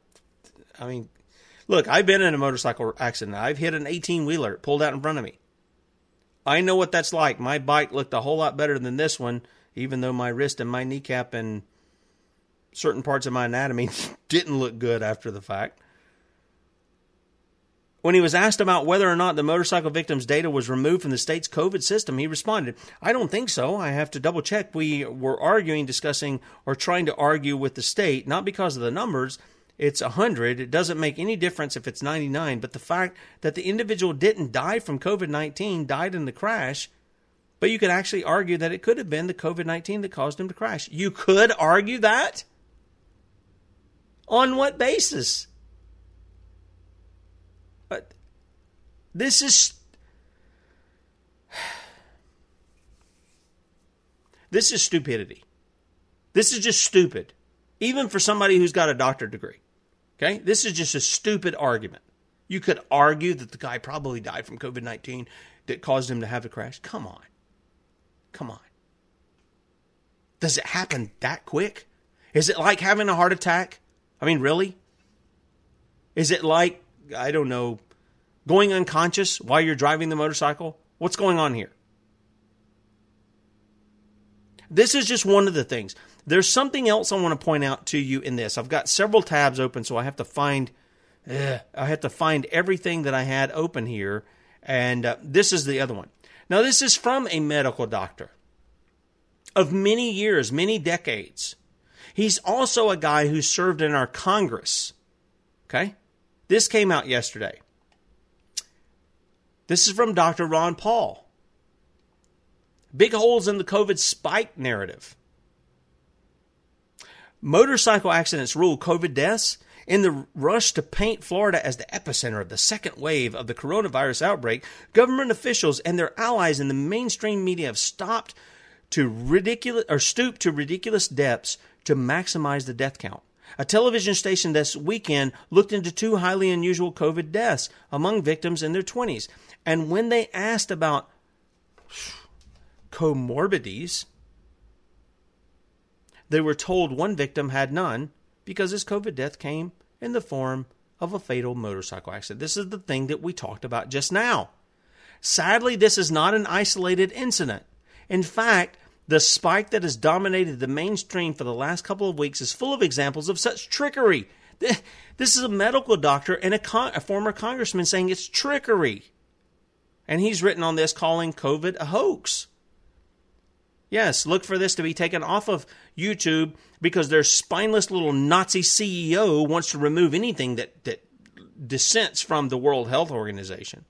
I mean, look, I've been in a motorcycle accident. I've hit an 18 wheeler pulled out in front of me. I know what that's like. My bike looked a whole lot better than this one, even though my wrist and my kneecap and certain parts of my anatomy didn't look good after the fact. When he was asked about whether or not the motorcycle victim's data was removed from the state's COVID system, he responded, I don't think so. I have to double check. We were arguing, discussing, or trying to argue with the state, not because of the numbers, it's 100. It doesn't make any difference if it's 99. But the fact that the individual didn't die from COVID 19, died in the crash, but you could actually argue that it could have been the COVID 19 that caused him to crash. You could argue that? On what basis? But this is. This is stupidity. This is just stupid, even for somebody who's got a doctorate degree. Okay? This is just a stupid argument. You could argue that the guy probably died from COVID 19 that caused him to have the crash. Come on. Come on. Does it happen that quick? Is it like having a heart attack? I mean, really? Is it like, I don't know, going unconscious while you're driving the motorcycle? What's going on here? This is just one of the things. There's something else I want to point out to you in this. I've got several tabs open, so I have to find I have to find everything that I had open here, and uh, this is the other one. Now, this is from a medical doctor of many years, many decades. He's also a guy who served in our Congress. Okay? This came out yesterday. This is from Dr. Ron Paul. Big holes in the COVID spike narrative. Motorcycle accidents rule COVID deaths. In the rush to paint Florida as the epicenter of the second wave of the coronavirus outbreak, government officials and their allies in the mainstream media have stopped to ridiculous or stooped to ridiculous depths to maximize the death count. A television station this weekend looked into two highly unusual COVID deaths among victims in their 20s. And when they asked about comorbidities, they were told one victim had none because his COVID death came in the form of a fatal motorcycle accident. This is the thing that we talked about just now. Sadly, this is not an isolated incident. In fact, the spike that has dominated the mainstream for the last couple of weeks is full of examples of such trickery. This is a medical doctor and a, con- a former congressman saying it's trickery. And he's written on this calling COVID a hoax. Yes, look for this to be taken off of YouTube because their spineless little Nazi CEO wants to remove anything that, that dissents from the World Health Organization.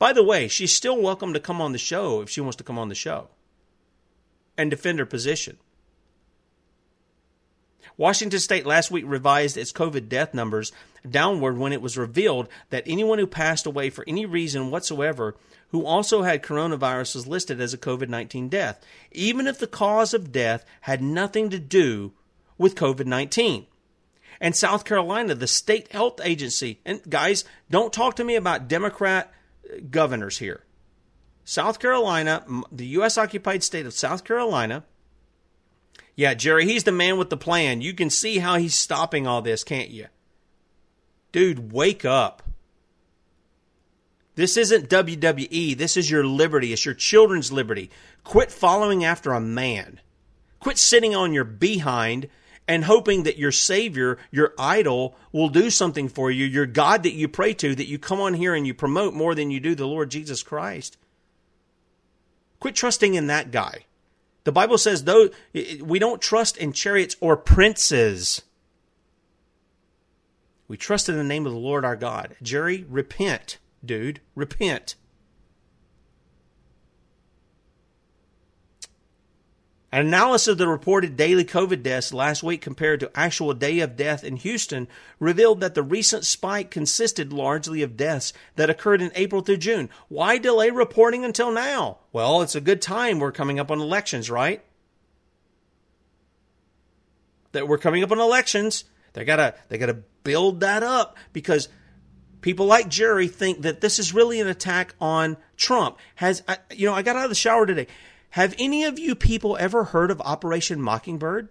By the way, she's still welcome to come on the show if she wants to come on the show and defend her position. Washington State last week revised its COVID death numbers downward when it was revealed that anyone who passed away for any reason whatsoever who also had coronavirus was listed as a COVID 19 death, even if the cause of death had nothing to do with COVID 19. And South Carolina, the state health agency, and guys, don't talk to me about Democrat uh, governors here. South Carolina, the U.S. occupied state of South Carolina, yeah, Jerry, he's the man with the plan. You can see how he's stopping all this, can't you? Dude, wake up. This isn't WWE. This is your liberty. It's your children's liberty. Quit following after a man. Quit sitting on your behind and hoping that your Savior, your idol, will do something for you, your God that you pray to, that you come on here and you promote more than you do the Lord Jesus Christ. Quit trusting in that guy. The Bible says, though, we don't trust in chariots or princes. We trust in the name of the Lord our God. Jerry, repent dude. Repent. An analysis of the reported daily COVID deaths last week compared to actual day of death in Houston revealed that the recent spike consisted largely of deaths that occurred in April through June. Why delay reporting until now? Well, it's a good time. We're coming up on elections, right? That we're coming up on elections. They gotta they gotta build that up because people like Jerry think that this is really an attack on Trump. Has you know, I got out of the shower today. Have any of you people ever heard of Operation Mockingbird?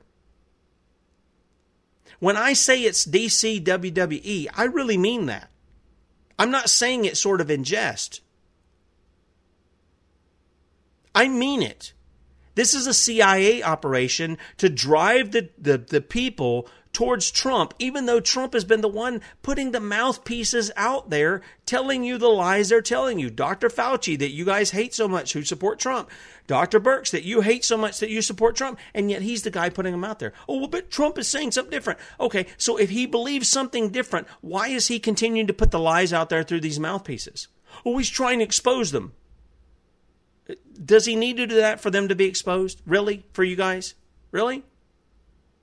When I say it's DC WWE, I really mean that. I'm not saying it sort of in jest. I mean it. This is a CIA operation to drive the, the, the people towards Trump, even though Trump has been the one putting the mouthpieces out there telling you the lies they're telling you. Dr. Fauci, that you guys hate so much who support Trump. Dr. Birx, that you hate so much that you support Trump, and yet he's the guy putting them out there. Oh, well, but Trump is saying something different. Okay, so if he believes something different, why is he continuing to put the lies out there through these mouthpieces? Oh, he's trying to expose them. Does he need to do that for them to be exposed? Really? For you guys? Really?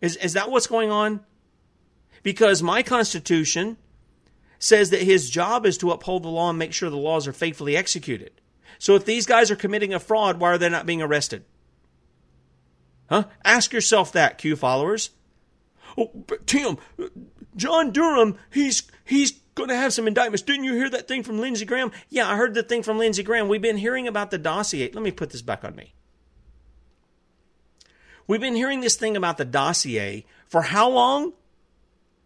Is, is that what's going on? Because my Constitution says that his job is to uphold the law and make sure the laws are faithfully executed. So if these guys are committing a fraud, why are they not being arrested? Huh? Ask yourself that, Q followers. Oh, Tim, John Durham, he's he's going to have some indictments. Didn't you hear that thing from Lindsey Graham? Yeah, I heard the thing from Lindsey Graham. We've been hearing about the dossier. Let me put this back on me. We've been hearing this thing about the dossier for how long?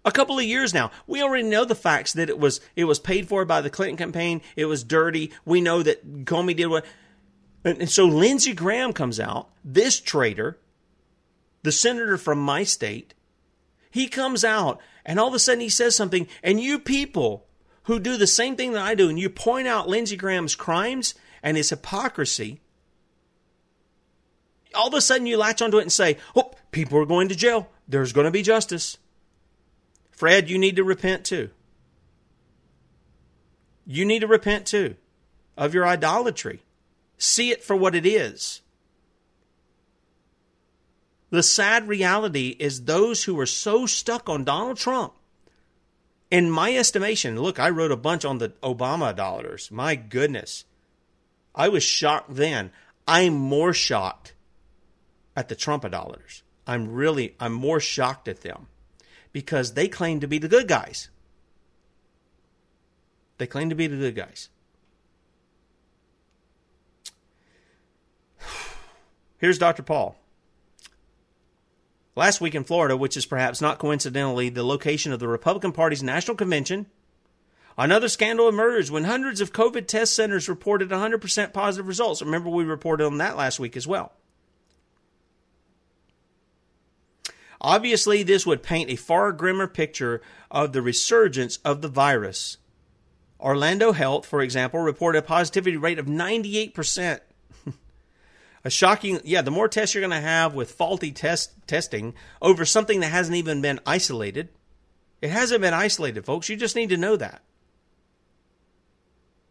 A couple of years now. We already know the facts that it was it was paid for by the Clinton campaign. It was dirty. We know that Comey did what. And so Lindsey Graham comes out, this traitor, the senator from my state, he comes out and all of a sudden he says something, and you people who do the same thing that I do, and you point out Lindsey Graham's crimes and his hypocrisy, all of a sudden you latch onto it and say, oh, people are going to jail. There's going to be justice. Fred, you need to repent too. You need to repent too of your idolatry. See it for what it is. The sad reality is those who are so stuck on Donald Trump, in my estimation, look, I wrote a bunch on the Obama dollars. My goodness. I was shocked then. I'm more shocked at the Trump dollars. I'm really, I'm more shocked at them because they claim to be the good guys. They claim to be the good guys. Here's Dr. Paul. Last week in Florida, which is perhaps not coincidentally the location of the Republican Party's national convention, another scandal emerged when hundreds of COVID test centers reported 100% positive results. Remember, we reported on that last week as well. Obviously, this would paint a far grimmer picture of the resurgence of the virus. Orlando Health, for example, reported a positivity rate of 98%. a shocking, yeah, the more tests you're going to have with faulty test testing over something that hasn't even been isolated. It hasn't been isolated, folks. You just need to know that.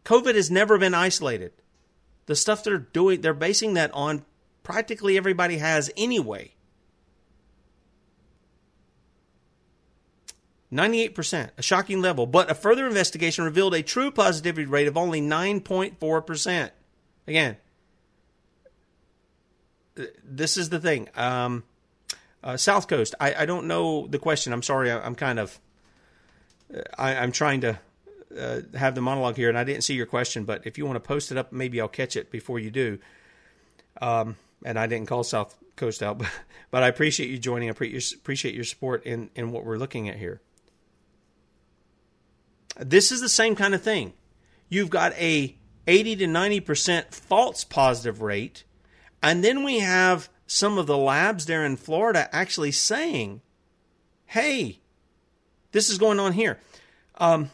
COVID has never been isolated. The stuff they're doing, they're basing that on practically everybody has anyway. 98%, a shocking level, but a further investigation revealed a true positivity rate of only 9.4%. Again, this is the thing. Um, uh, South Coast, I, I, don't know the question. I'm sorry. I, am kind of, I, am trying to uh, have the monologue here, and I didn't see your question, but if you want to post it up, maybe I'll catch it before you do. Um, and I didn't call South Coast out, but, but I appreciate you joining. I appreciate your support in, in what we're looking at here. This is the same kind of thing. You've got a 80 to 90% false positive rate, and then we have some of the labs there in Florida actually saying, hey, this is going on here. Um,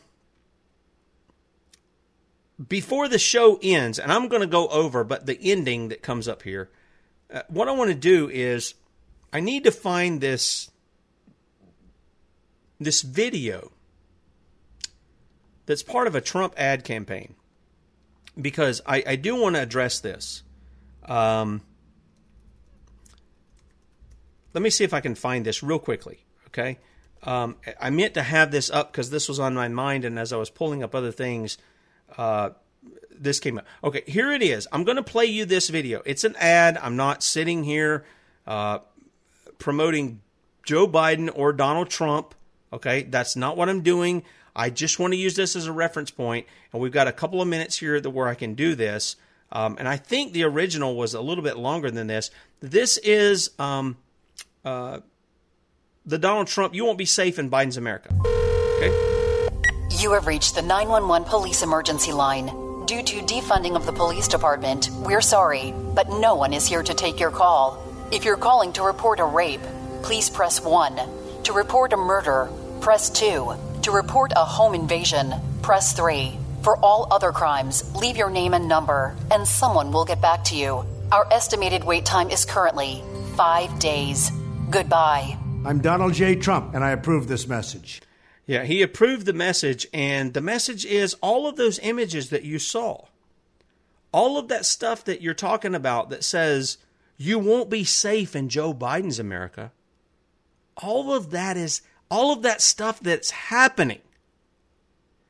before the show ends, and I'm going to go over, but the ending that comes up here, uh, what I want to do is I need to find this this video that's part of a Trump ad campaign because I, I do want to address this. Um, let me see if I can find this real quickly. Okay. Um, I meant to have this up because this was on my mind, and as I was pulling up other things, uh, this came up. Okay, here it is. I'm going to play you this video. It's an ad. I'm not sitting here uh, promoting Joe Biden or Donald Trump. Okay, that's not what I'm doing. I just want to use this as a reference point, and we've got a couple of minutes here where I can do this. Um, and I think the original was a little bit longer than this. This is um, uh, the Donald Trump, you won't be safe in Biden's America. Okay? You have reached the 911 police emergency line. Due to defunding of the police department, we're sorry, but no one is here to take your call. If you're calling to report a rape, please press 1. To report a murder, press 2. To report a home invasion, press 3. For all other crimes, leave your name and number, and someone will get back to you. Our estimated wait time is currently five days. Goodbye. I'm Donald J. Trump, and I approve this message. Yeah, he approved the message, and the message is all of those images that you saw, all of that stuff that you're talking about that says you won't be safe in Joe Biden's America, all of that is all of that stuff that's happening.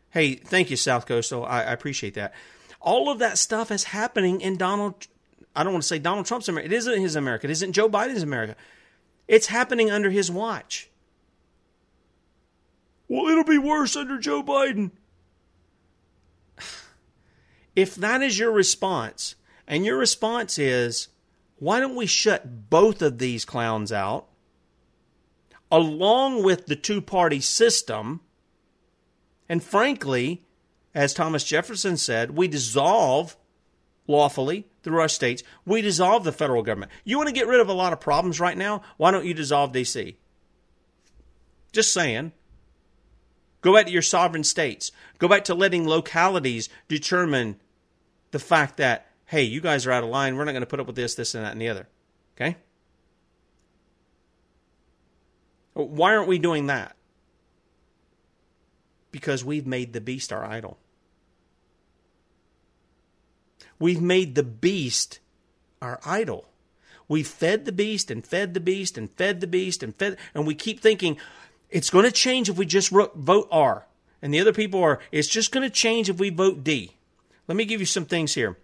Hey, thank you, South Coastal. I, I appreciate that. All of that stuff is happening in Donald. I don't want to say Donald Trump's America. It isn't his America. It isn't Joe Biden's America. It's happening under his watch. well, it'll be worse under Joe Biden. If that is your response, and your response is, why don't we shut both of these clowns out, along with the two party system? And frankly, as Thomas Jefferson said, we dissolve lawfully through our states, we dissolve the federal government. You want to get rid of a lot of problems right now? Why don't you dissolve DC? Just saying. Go back to your sovereign states. Go back to letting localities determine the fact that, hey, you guys are out of line. We're not going to put up with this, this, and that, and the other. Okay? Why aren't we doing that? Because we've made the beast our idol. We've made the beast our idol. We fed the beast and fed the beast and fed the beast and fed, and we keep thinking it's going to change if we just vote R. And the other people are, it's just going to change if we vote D. Let me give you some things here.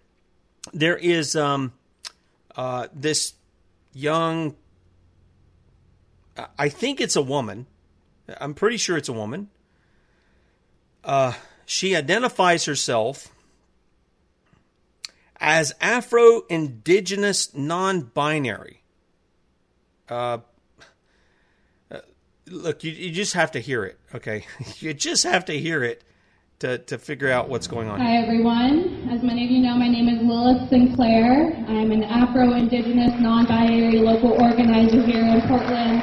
There is um, uh, this young, I think it's a woman. I'm pretty sure it's a woman. Uh, she identifies herself as Afro Indigenous non binary. Uh, uh, look, you, you just have to hear it, okay? you just have to hear it to, to figure out what's going on. Hi, everyone. As many of you know, my name is Lilith Sinclair. I'm an Afro Indigenous non binary local organizer here in Portland,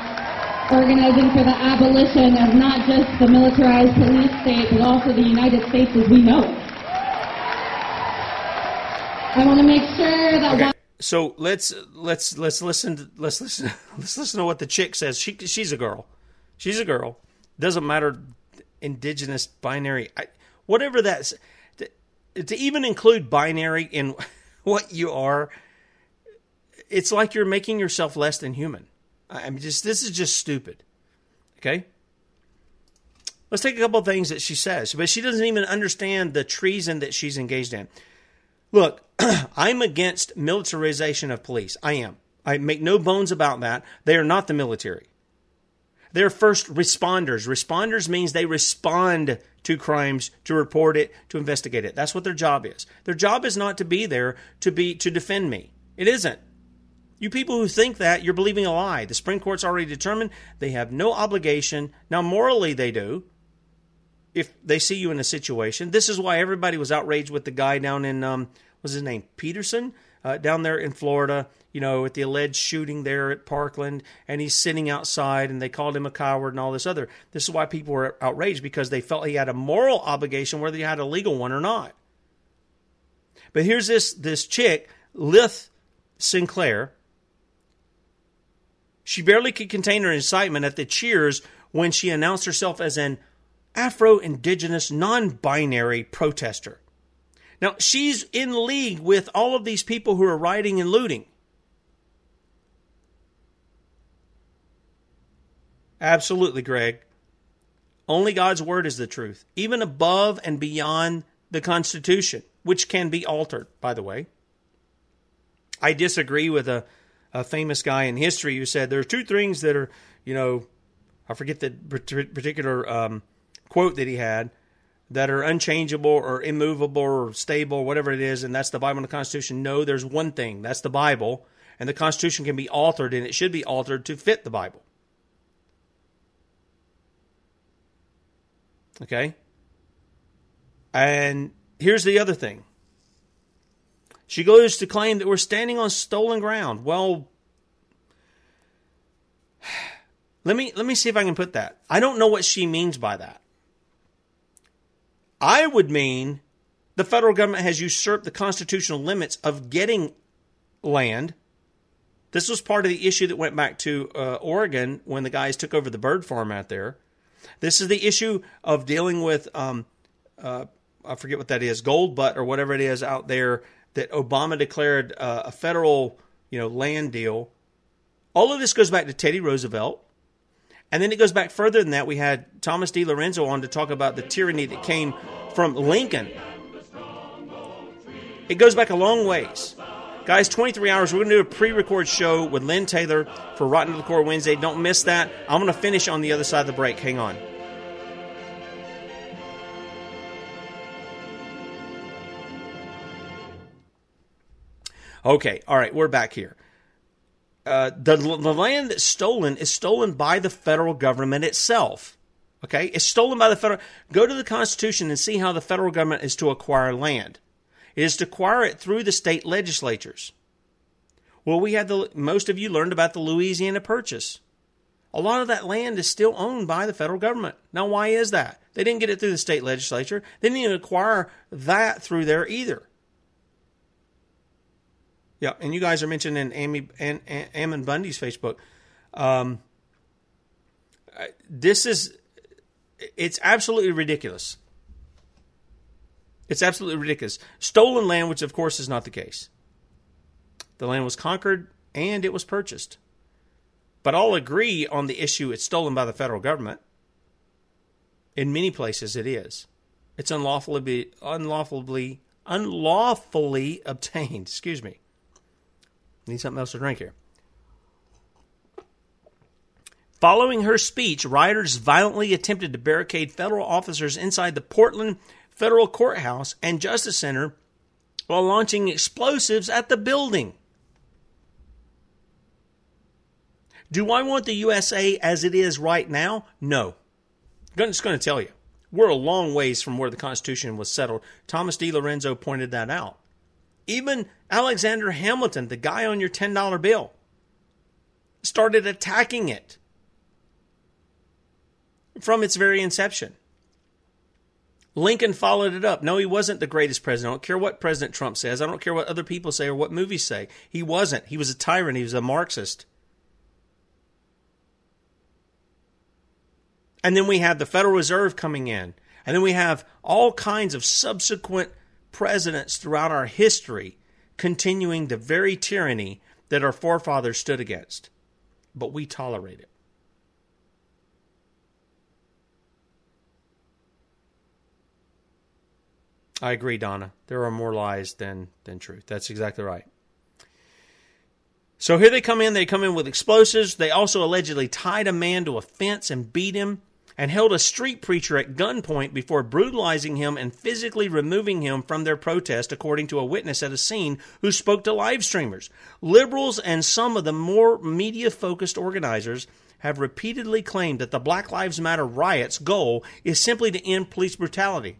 organizing for the abolition of not just the militarized police state, but also the United States as we know. I want to make sure that. Okay. So let's let's let's listen to, let's listen let's listen to what the chick says. She she's a girl, she's a girl. Doesn't matter, indigenous binary, I, whatever that's. To, to even include binary in what you are, it's like you're making yourself less than human. I mean, just this is just stupid. Okay. Let's take a couple of things that she says, but she doesn't even understand the treason that she's engaged in. Look, I'm against militarization of police. I am. I make no bones about that. They are not the military. They're first responders. Responders means they respond to crimes, to report it, to investigate it. That's what their job is. Their job is not to be there to be to defend me. It isn't. You people who think that, you're believing a lie. The Supreme Court's already determined they have no obligation. Now, morally, they do. If they see you in a situation, this is why everybody was outraged with the guy down in um, was his name Peterson uh, down there in Florida, you know, at the alleged shooting there at Parkland, and he's sitting outside, and they called him a coward and all this other. This is why people were outraged because they felt he had a moral obligation, whether he had a legal one or not. But here's this this chick, Lith Sinclair. She barely could contain her excitement at the cheers when she announced herself as an Afro Indigenous non binary protester. Now, she's in league with all of these people who are rioting and looting. Absolutely, Greg. Only God's word is the truth, even above and beyond the Constitution, which can be altered, by the way. I disagree with a, a famous guy in history who said there are two things that are, you know, I forget the particular um, quote that he had that are unchangeable or immovable or stable, whatever it is, and that's the Bible and the Constitution. No, there's one thing that's the Bible, and the Constitution can be altered, and it should be altered to fit the Bible. Okay? And here's the other thing. She goes to claim that we're standing on stolen ground. Well, let me let me see if I can put that. I don't know what she means by that. I would mean the federal government has usurped the constitutional limits of getting land. This was part of the issue that went back to uh, Oregon when the guys took over the bird farm out there. This is the issue of dealing with, um, uh, I forget what that is, Gold Butte or whatever it is out there that Obama declared uh, a federal, you know, land deal. All of this goes back to Teddy Roosevelt. And then it goes back further than that. We had Thomas DiLorenzo on to talk about the tyranny that came from Lincoln. It goes back a long ways. Guys, 23 hours. We're going to do a pre record show with Lynn Taylor for Rotten to the Core Wednesday. Don't miss that. I'm going to finish on the other side of the break. Hang on. Okay, all right, we're back here. Uh, the, the land that's stolen is stolen by the federal government itself. Okay, it's stolen by the federal. Go to the Constitution and see how the federal government is to acquire land. It is to acquire it through the state legislatures. Well, we had the most of you learned about the Louisiana Purchase. A lot of that land is still owned by the federal government. Now, why is that? They didn't get it through the state legislature. They didn't even acquire that through there either. Yeah, and you guys are mentioning Amy and Ammon Bundy's Facebook. Um, this is it's absolutely ridiculous. It's absolutely ridiculous. Stolen land, which of course is not the case. The land was conquered and it was purchased. But all agree on the issue it's stolen by the federal government. In many places it is. It's unlawfully unlawfully unlawfully obtained. Excuse me. Need something else to drink here. Following her speech, rioters violently attempted to barricade federal officers inside the Portland Federal Courthouse and Justice Center while launching explosives at the building. Do I want the USA as it is right now? No. I'm just going to tell you. We're a long ways from where the Constitution was settled. Thomas DiLorenzo pointed that out. Even Alexander Hamilton, the guy on your $10 bill, started attacking it from its very inception. Lincoln followed it up. No, he wasn't the greatest president. I don't care what President Trump says. I don't care what other people say or what movies say. He wasn't. He was a tyrant. He was a Marxist. And then we have the Federal Reserve coming in. And then we have all kinds of subsequent presidents throughout our history continuing the very tyranny that our forefathers stood against. But we tolerate it. I agree, Donna. There are more lies than than truth. That's exactly right. So here they come in. They come in with explosives. They also allegedly tied a man to a fence and beat him, and held a street preacher at gunpoint before brutalizing him and physically removing him from their protest, according to a witness at a scene who spoke to live streamers. Liberals and some of the more media focused organizers have repeatedly claimed that the Black Lives Matter riots' goal is simply to end police brutality.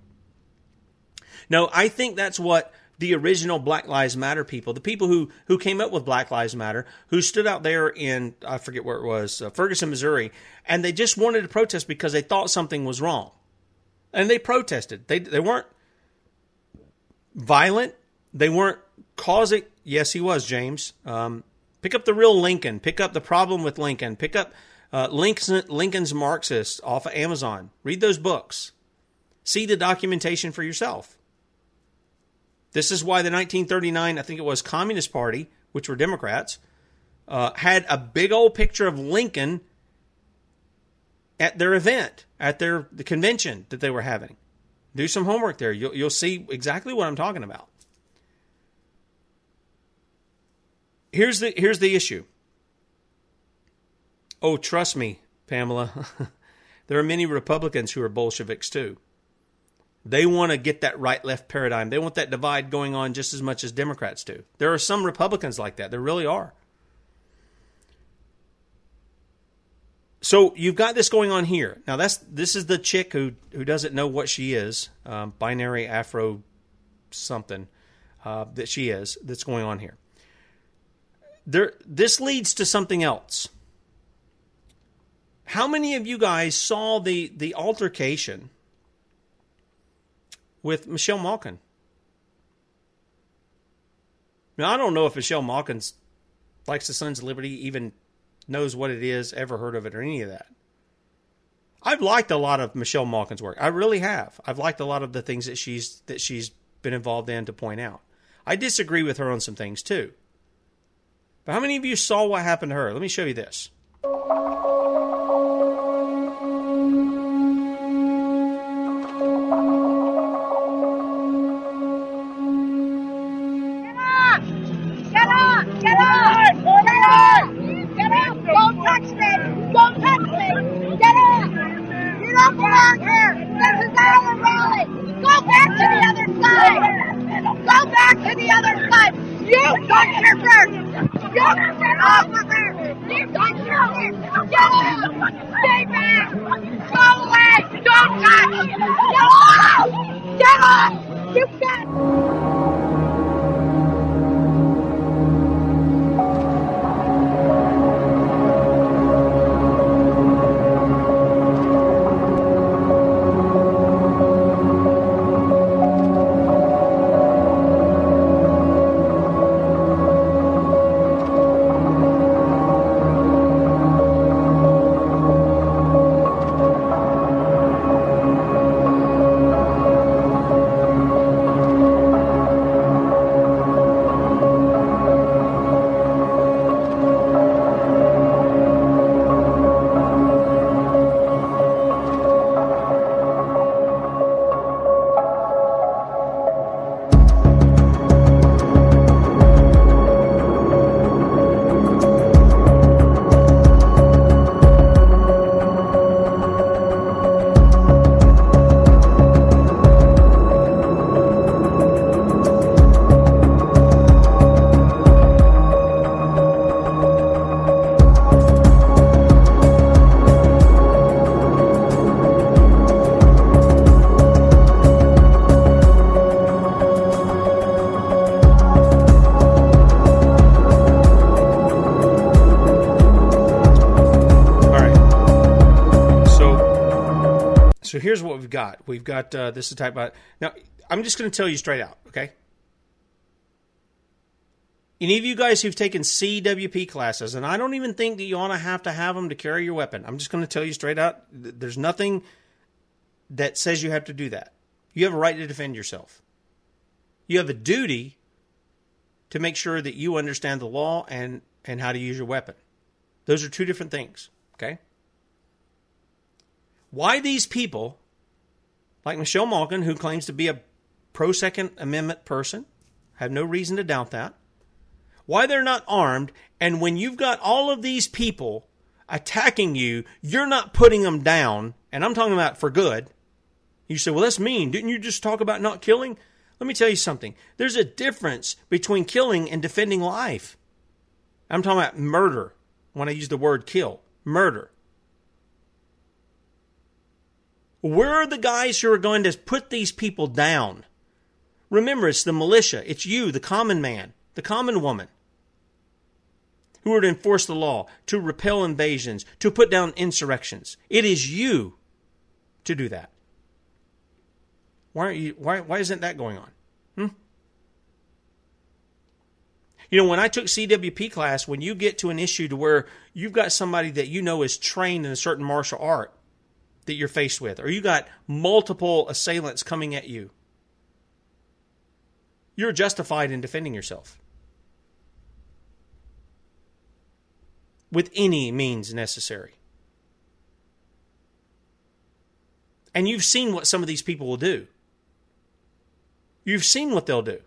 No, I think that's what the original Black Lives Matter people, the people who who came up with Black Lives Matter, who stood out there in I forget where it was, uh, Ferguson, Missouri, and they just wanted to protest because they thought something was wrong, and they protested. They they weren't violent. They weren't causing. Yes, he was James. Um, pick up the real Lincoln. Pick up the problem with Lincoln. Pick up uh, Lincoln's, Lincoln's Marxist off of Amazon. Read those books. See the documentation for yourself. This is why the 1939, I think it was, Communist Party, which were Democrats, uh, had a big old picture of Lincoln at their event, at their the convention that they were having. Do some homework there. You'll, you'll see exactly what I'm talking about. Here's the here's the issue. Oh, trust me, Pamela. there are many Republicans who are Bolsheviks too. They want to get that right left paradigm. They want that divide going on just as much as Democrats do. There are some Republicans like that. There really are. So you've got this going on here. Now that's this is the chick who who doesn't know what she is, um, binary Afro something uh, that she is. That's going on here. There, this leads to something else. How many of you guys saw the the altercation with Michelle Malkin. Now, I don't know if Michelle Malkin likes the Sons of Liberty, even knows what it is, ever heard of it, or any of that. I've liked a lot of Michelle Malkin's work. I really have. I've liked a lot of the things that she's that she's been involved in to point out. I disagree with her on some things too. But how many of you saw what happened to her? Let me show you this. To the other side. Go back to the other side. You officer! You officer! You officer! Get out! Stay back! Go away! Don't touch! Get off! Get off! You got... we've got. We've got uh, this is type about now. I'm just going to tell you straight out, okay? Any of you guys who've taken CWP classes, and I don't even think that you want to have to have them to carry your weapon. I'm just going to tell you straight out. th- There's nothing that says you have to do that. You have a right to defend yourself. You have a duty to make sure that you understand the law and and how to use your weapon. Those are two different things, okay? Why these people, like Michelle Malkin, who claims to be a pro Second Amendment person, have no reason to doubt that, why they're not armed, and when you've got all of these people attacking you, you're not putting them down, and I'm talking about for good. You say, well, that's mean. Didn't you just talk about not killing? Let me tell you something. There's a difference between killing and defending life. I'm talking about murder when I use the word kill. Murder. We're the guys who are going to put these people down. Remember, it's the militia. It's you, the common man, the common woman, who are to enforce the law, to repel invasions, to put down insurrections. It is you to do that. Why aren't you? Why, why isn't that going on? Hmm? You know, when I took CWP class, when you get to an issue to where you've got somebody that you know is trained in a certain martial art that you're faced with, or you got multiple assailants coming at you, you're justified in defending yourself with any means necessary. And you've seen what some of these people will do. You've seen what they'll do.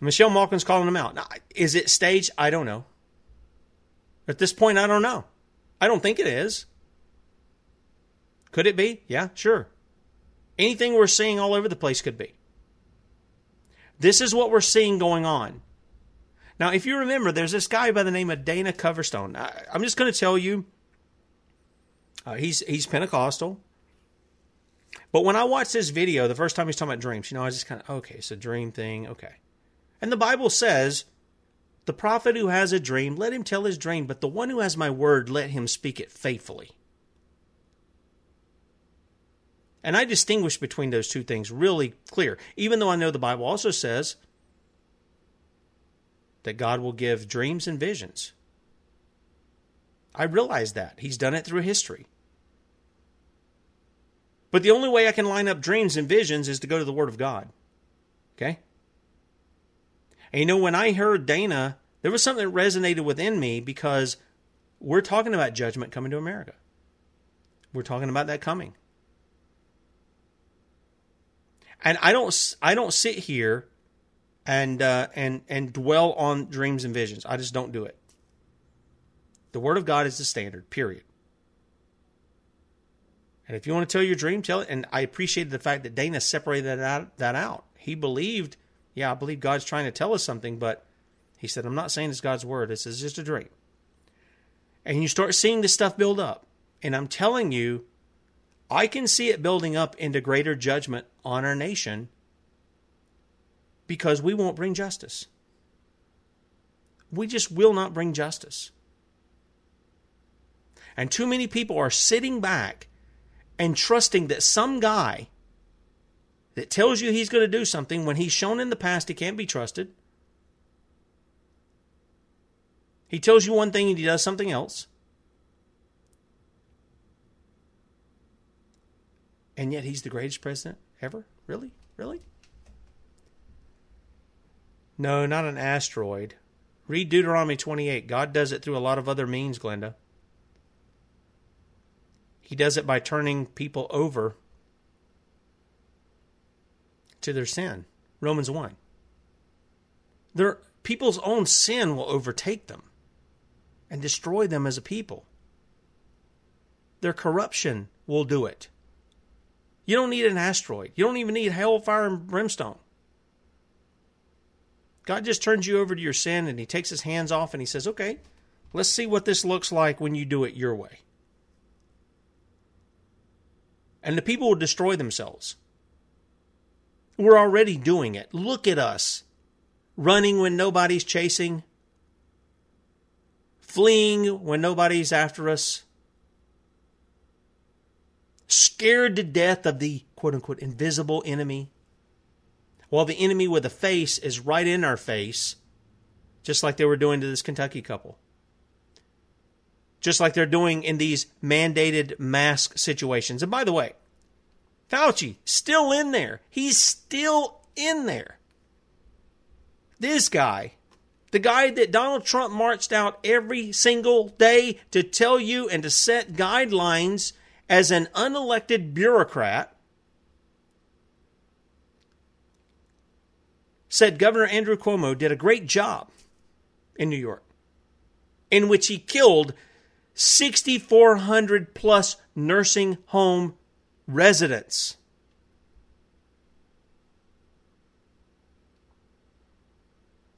Michelle Malkin's calling them out. Now, is it staged? I don't know. At this point, I don't know. I don't think it is. Could it be? Yeah, sure. Anything we're seeing all over the place could be. This is what we're seeing going on. Now, if you remember, there's this guy by the name of Dana Coverstone. I, I'm just going to tell you, uh, he's he's Pentecostal. But when I watched this video, the first time he's talking about dreams, you know, I just kind of okay, it's a dream thing, okay. And the Bible says, the prophet who has a dream, let him tell his dream, but the one who has my word, let him speak it faithfully. And I distinguish between those two things really clear, even though I know the Bible also says that God will give dreams and visions. I realize that. He's done it through history. But the only way I can line up dreams and visions is to go to the Word of God. Okay? And you know, when I heard Dana, there was something that resonated within me because we're talking about judgment coming to America. We're talking about that coming. And I don't I don't sit here and uh, and and dwell on dreams and visions. I just don't do it. The Word of God is the standard. Period. And if you want to tell your dream, tell it. And I appreciated the fact that Dana separated that out. That out. He believed Yeah, I believe God's trying to tell us something, but he said, I'm not saying it's God's word. This is just a dream. And you start seeing this stuff build up. And I'm telling you, I can see it building up into greater judgment on our nation because we won't bring justice. We just will not bring justice. And too many people are sitting back and trusting that some guy that tells you he's going to do something when he's shown in the past he can't be trusted. He tells you one thing and he does something else. And yet he's the greatest president ever? Really? Really? No, not an asteroid. Read Deuteronomy 28. God does it through a lot of other means, Glenda. He does it by turning people over to their sin. Romans 1. Their people's own sin will overtake them and destroy them as a people. Their corruption will do it. You don't need an asteroid. You don't even need hellfire and brimstone. God just turns you over to your sin and he takes his hands off and he says, okay, let's see what this looks like when you do it your way. And the people will destroy themselves. We're already doing it. Look at us running when nobody's chasing, fleeing when nobody's after us, scared to death of the quote unquote invisible enemy, while the enemy with a face is right in our face, just like they were doing to this Kentucky couple. Just like they're doing in these mandated mask situations. And by the way, Fauci, still in there. He's still in there. This guy, the guy that Donald Trump marched out every single day to tell you and to set guidelines as an unelected bureaucrat, said Governor Andrew Cuomo did a great job in New York, in which he killed 6,400 plus nursing home residents.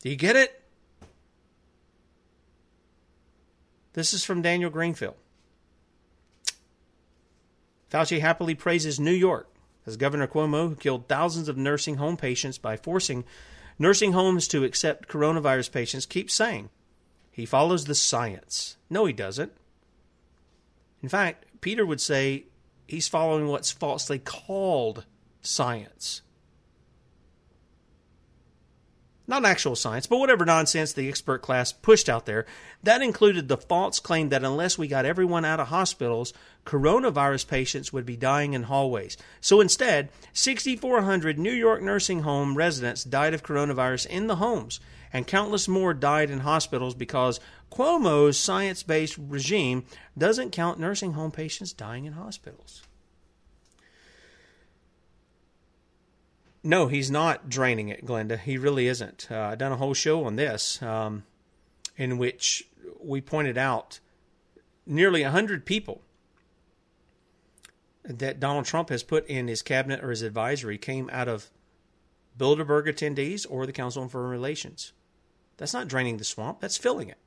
Do you get it? This is from Daniel Greenfield. Fauci happily praises New York as Governor Cuomo, who killed thousands of nursing home patients by forcing nursing homes to accept coronavirus patients, keeps saying he follows the science. No, he doesn't. In fact, Peter would say he's following what's falsely called science. Not actual science, but whatever nonsense the expert class pushed out there. That included the false claim that unless we got everyone out of hospitals, coronavirus patients would be dying in hallways. So instead, 6,400 New York nursing home residents died of coronavirus in the homes, and countless more died in hospitals because Cuomo's science based regime doesn't count nursing home patients dying in hospitals. No, he's not draining it, Glenda. He really isn't. Uh, I've done a whole show on this um, in which we pointed out nearly 100 people that Donald Trump has put in his cabinet or his advisory came out of Bilderberg attendees or the Council on Foreign Relations. That's not draining the swamp, that's filling it.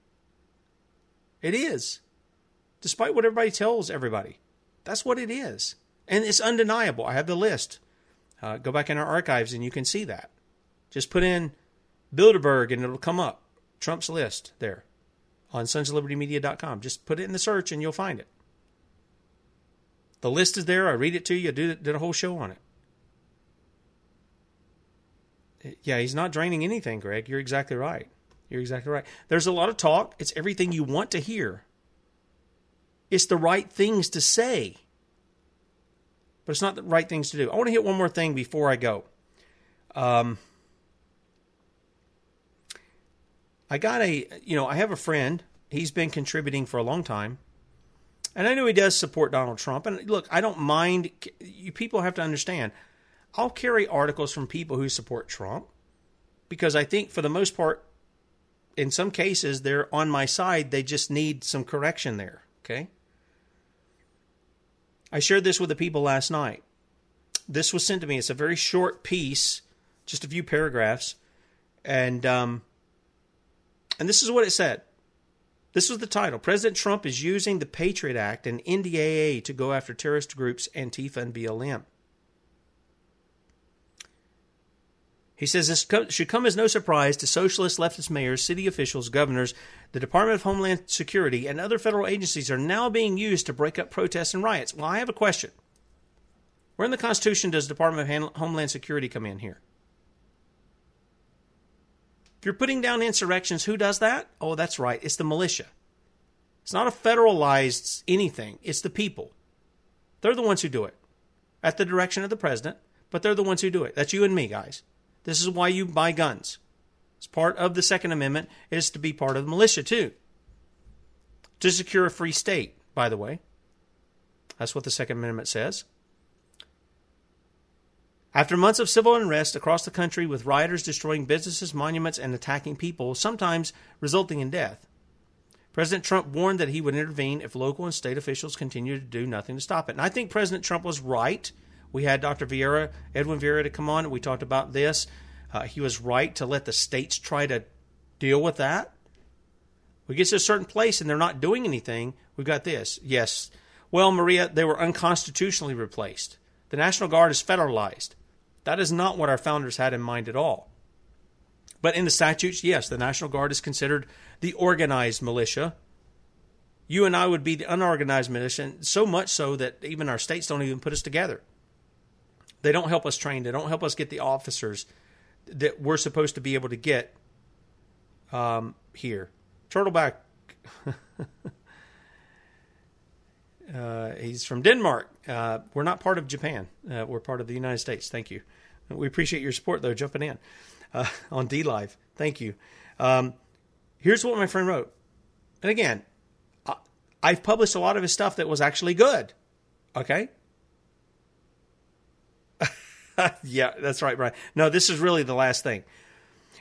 It is. Despite what everybody tells everybody. That's what it is. And it's undeniable. I have the list. Uh, go back in our archives and you can see that. Just put in Bilderberg and it'll come up. Trump's list there on sonsoflibertymedia.com. Just put it in the search and you'll find it. The list is there. I read it to you. I did, did a whole show on it. Yeah, he's not draining anything, Greg. You're exactly right. You're exactly right. There's a lot of talk. It's everything you want to hear. It's the right things to say, but it's not the right things to do. I want to hit one more thing before I go. Um, I got a, you know, I have a friend. He's been contributing for a long time. And I know he does support Donald Trump. And look, I don't mind. You people have to understand. I'll carry articles from people who support Trump because I think, for the most part, in some cases, they're on my side. They just need some correction there. Okay. I shared this with the people last night. This was sent to me. It's a very short piece, just a few paragraphs, And um, and this is what it said. This was the title. President Trump is using the Patriot Act and NDAA to go after terrorist groups Antifa and BLM. He says this should come as no surprise to socialist leftist mayors, city officials, governors. The Department of Homeland Security and other federal agencies are now being used to break up protests and riots. Well, I have a question. Where in the Constitution does Department of Homeland Security come in here? If you're putting down insurrections, who does that? Oh, that's right. It's the militia. It's not a federalized anything, it's the people. They're the ones who do it at the direction of the president, but they're the ones who do it. That's you and me, guys. This is why you buy guns. It's part of the Second Amendment is to be part of the militia too. To secure a free state, by the way. That's what the Second Amendment says. After months of civil unrest across the country with rioters destroying businesses, monuments, and attacking people, sometimes resulting in death, President Trump warned that he would intervene if local and state officials continued to do nothing to stop it. And I think President Trump was right we had Dr. Vieira, Edwin Vieira, to come on. We talked about this. Uh, he was right to let the states try to deal with that. We get to a certain place and they're not doing anything. We've got this. Yes. Well, Maria, they were unconstitutionally replaced. The National Guard is federalized. That is not what our founders had in mind at all. But in the statutes, yes, the National Guard is considered the organized militia. You and I would be the unorganized militia, so much so that even our states don't even put us together. They don't help us train. They don't help us get the officers that we're supposed to be able to get um, here. Turtleback. uh, he's from Denmark. Uh, we're not part of Japan. Uh, we're part of the United States. Thank you. We appreciate your support, though, jumping in uh, on D Live. Thank you. Um, here's what my friend wrote. And again, I've published a lot of his stuff that was actually good. Okay. yeah, that's right, Brian. No, this is really the last thing.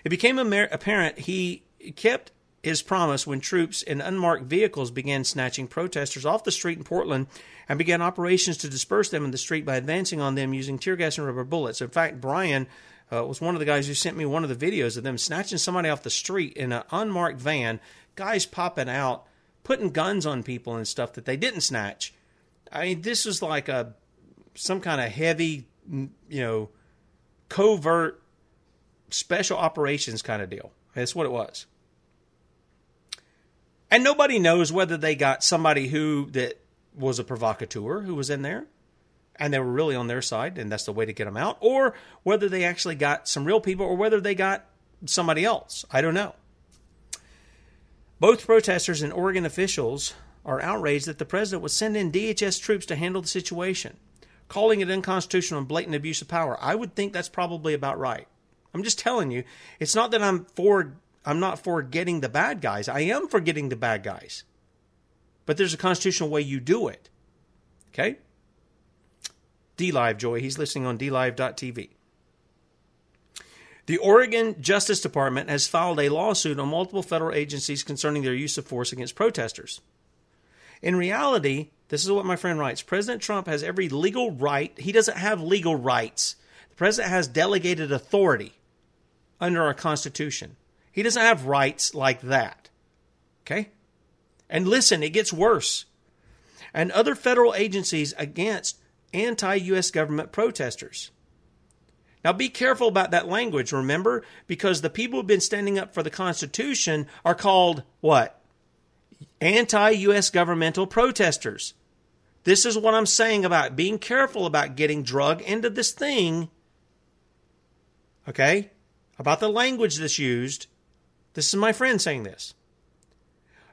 It became apparent he kept his promise when troops in unmarked vehicles began snatching protesters off the street in Portland and began operations to disperse them in the street by advancing on them using tear gas and rubber bullets. In fact, Brian uh, was one of the guys who sent me one of the videos of them snatching somebody off the street in an unmarked van, guys popping out, putting guns on people and stuff that they didn't snatch. I mean, this was like a some kind of heavy you know, covert special operations kind of deal. That's what it was. And nobody knows whether they got somebody who that was a provocateur who was in there and they were really on their side and that's the way to get them out or whether they actually got some real people or whether they got somebody else. I don't know. Both protesters and Oregon officials are outraged that the president would send in DHS troops to handle the situation calling it unconstitutional and blatant abuse of power. I would think that's probably about right. I'm just telling you, it's not that I'm for I'm not for getting the bad guys. I am for getting the bad guys. But there's a constitutional way you do it. Okay? D Live Joy, he's listening on dlive.tv. The Oregon Justice Department has filed a lawsuit on multiple federal agencies concerning their use of force against protesters. In reality, this is what my friend writes President Trump has every legal right. He doesn't have legal rights. The president has delegated authority under our Constitution. He doesn't have rights like that. Okay? And listen, it gets worse. And other federal agencies against anti US government protesters. Now be careful about that language, remember? Because the people who've been standing up for the Constitution are called what? Anti US governmental protesters. This is what I'm saying about being careful about getting drug into this thing. Okay? About the language that's used. This is my friend saying this.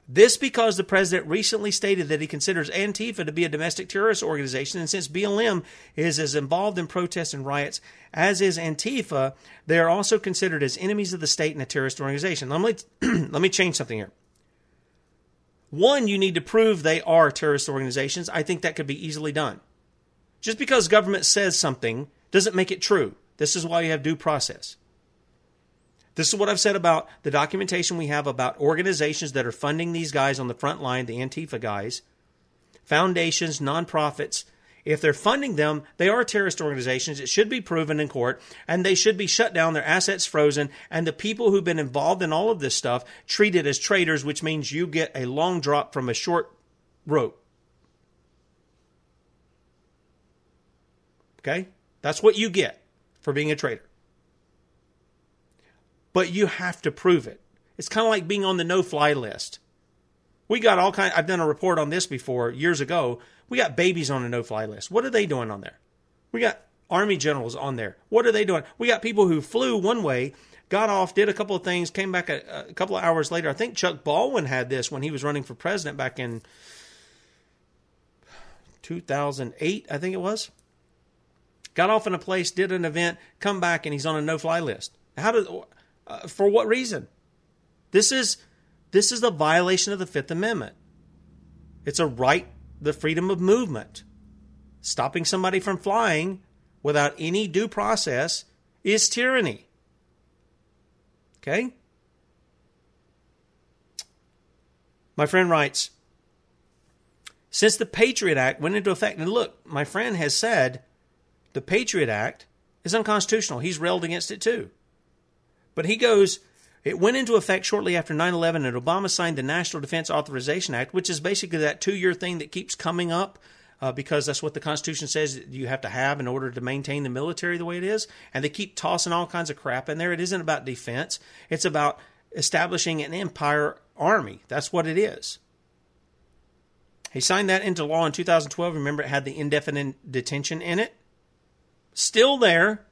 This because the president recently stated that he considers Antifa to be a domestic terrorist organization, and since BLM is as involved in protests and riots as is Antifa, they are also considered as enemies of the state and a terrorist organization. Let me, let me change something here. One, you need to prove they are terrorist organizations. I think that could be easily done. Just because government says something doesn't make it true. This is why you have due process. This is what I've said about the documentation we have about organizations that are funding these guys on the front line, the Antifa guys, foundations, nonprofits. If they're funding them, they are terrorist organizations. It should be proven in court, and they should be shut down, their assets frozen, and the people who've been involved in all of this stuff treated as traitors, which means you get a long drop from a short rope. Okay? That's what you get for being a traitor. But you have to prove it. It's kind of like being on the no fly list. We got all kind I've done a report on this before years ago. We got babies on a no fly list. What are they doing on there? We got army generals on there. What are they doing? We got people who flew one way, got off, did a couple of things, came back a, a couple of hours later. I think Chuck Baldwin had this when he was running for president back in 2008, I think it was. Got off in a place, did an event, come back, and he's on a no-fly list. How did? Uh, for what reason? This is this is a violation of the Fifth Amendment. It's a right, the freedom of movement. Stopping somebody from flying without any due process is tyranny. Okay? My friend writes Since the Patriot Act went into effect, and look, my friend has said the Patriot Act is unconstitutional. He's railed against it too. But he goes, it went into effect shortly after 9 11, and Obama signed the National Defense Authorization Act, which is basically that two year thing that keeps coming up uh, because that's what the Constitution says you have to have in order to maintain the military the way it is. And they keep tossing all kinds of crap in there. It isn't about defense, it's about establishing an empire army. That's what it is. He signed that into law in 2012. Remember, it had the indefinite detention in it. Still there.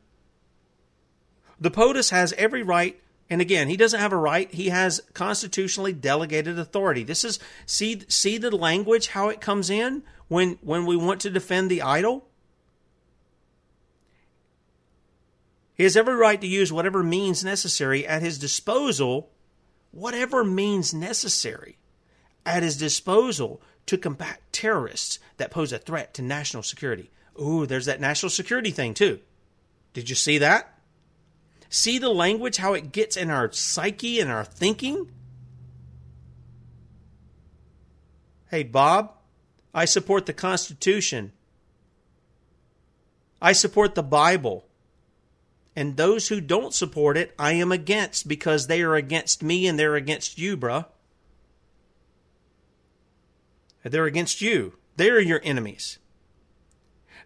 The POTUS has every right and again, he doesn't have a right. He has constitutionally delegated authority. This is see see the language how it comes in when when we want to defend the idol. He has every right to use whatever means necessary at his disposal, whatever means necessary at his disposal to combat terrorists that pose a threat to national security. Ooh, there's that national security thing too. Did you see that? See the language, how it gets in our psyche and our thinking? Hey, Bob, I support the Constitution. I support the Bible. And those who don't support it, I am against because they are against me and they're against you, bruh. They're against you. They're your enemies.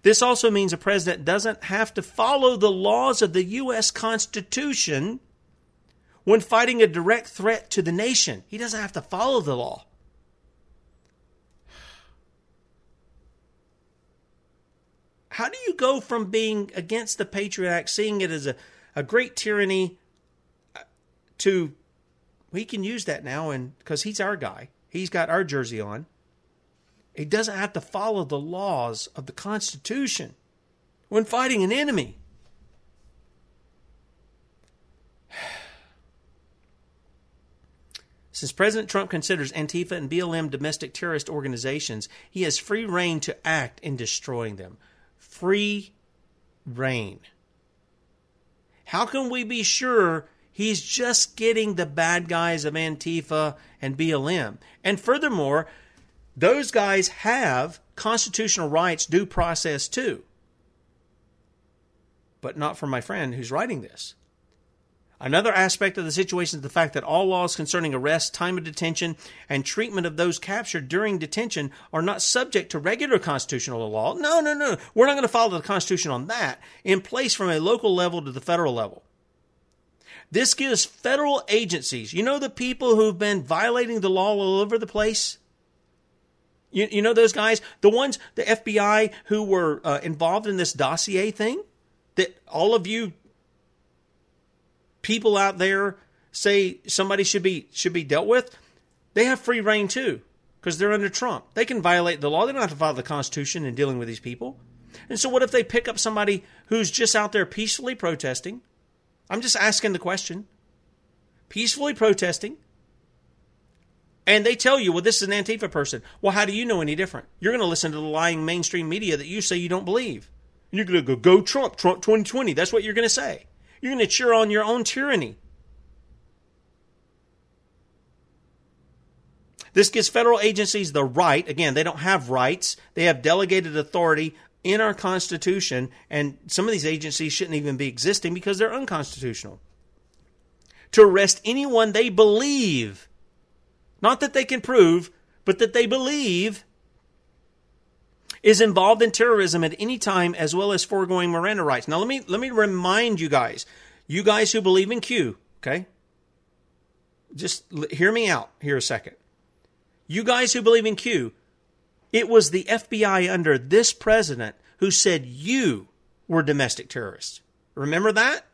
This also means a president doesn't have to follow the laws of the U.S. Constitution when fighting a direct threat to the nation. He doesn't have to follow the law. How do you go from being against the Patriot Act, seeing it as a, a great tyranny, uh, to we can use that now and because he's our guy. He's got our jersey on. He doesn't have to follow the laws of the Constitution when fighting an enemy. Since President Trump considers Antifa and BLM domestic terrorist organizations, he has free rein to act in destroying them. Free rein. How can we be sure he's just getting the bad guys of Antifa and BLM? And furthermore, those guys have constitutional rights, due process too. But not for my friend who's writing this. Another aspect of the situation is the fact that all laws concerning arrest, time of detention, and treatment of those captured during detention are not subject to regular constitutional law. No, no, no. We're not going to follow the Constitution on that, in place from a local level to the federal level. This gives federal agencies, you know, the people who've been violating the law all over the place? You, you know those guys, the ones, the FBI who were uh, involved in this dossier thing that all of you people out there say somebody should be should be dealt with. They have free rein too because they're under Trump. They can violate the law. They don't have to follow the Constitution in dealing with these people. And so, what if they pick up somebody who's just out there peacefully protesting? I'm just asking the question. Peacefully protesting, and they tell you, well, this is an Antifa person. Well, how do you know any different? You're going to listen to the lying mainstream media that you say you don't believe. You're going to go, go Trump, Trump 2020. That's what you're going to say. You're going to cheer on your own tyranny. This gives federal agencies the right, again, they don't have rights, they have delegated authority in our Constitution, and some of these agencies shouldn't even be existing because they're unconstitutional. To arrest anyone they believe, not that they can prove, but that they believe is involved in terrorism at any time as well as foregoing Miranda rights. Now let me let me remind you guys, you guys who believe in Q, okay? Just hear me out here a second. You guys who believe in Q, it was the FBI under this president who said you were domestic terrorists. Remember that?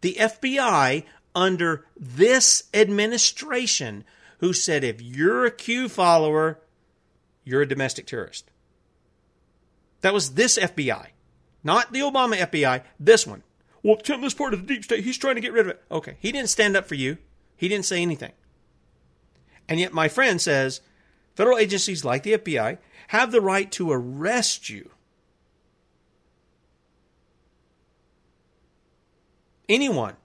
The FBI under this administration who said if you're a Q follower, you're a domestic terrorist. That was this FBI, not the Obama FBI, this one. Well, Tim is part of the deep state. He's trying to get rid of it. Okay. He didn't stand up for you. He didn't say anything. And yet my friend says federal agencies like the FBI have the right to arrest you. Anyone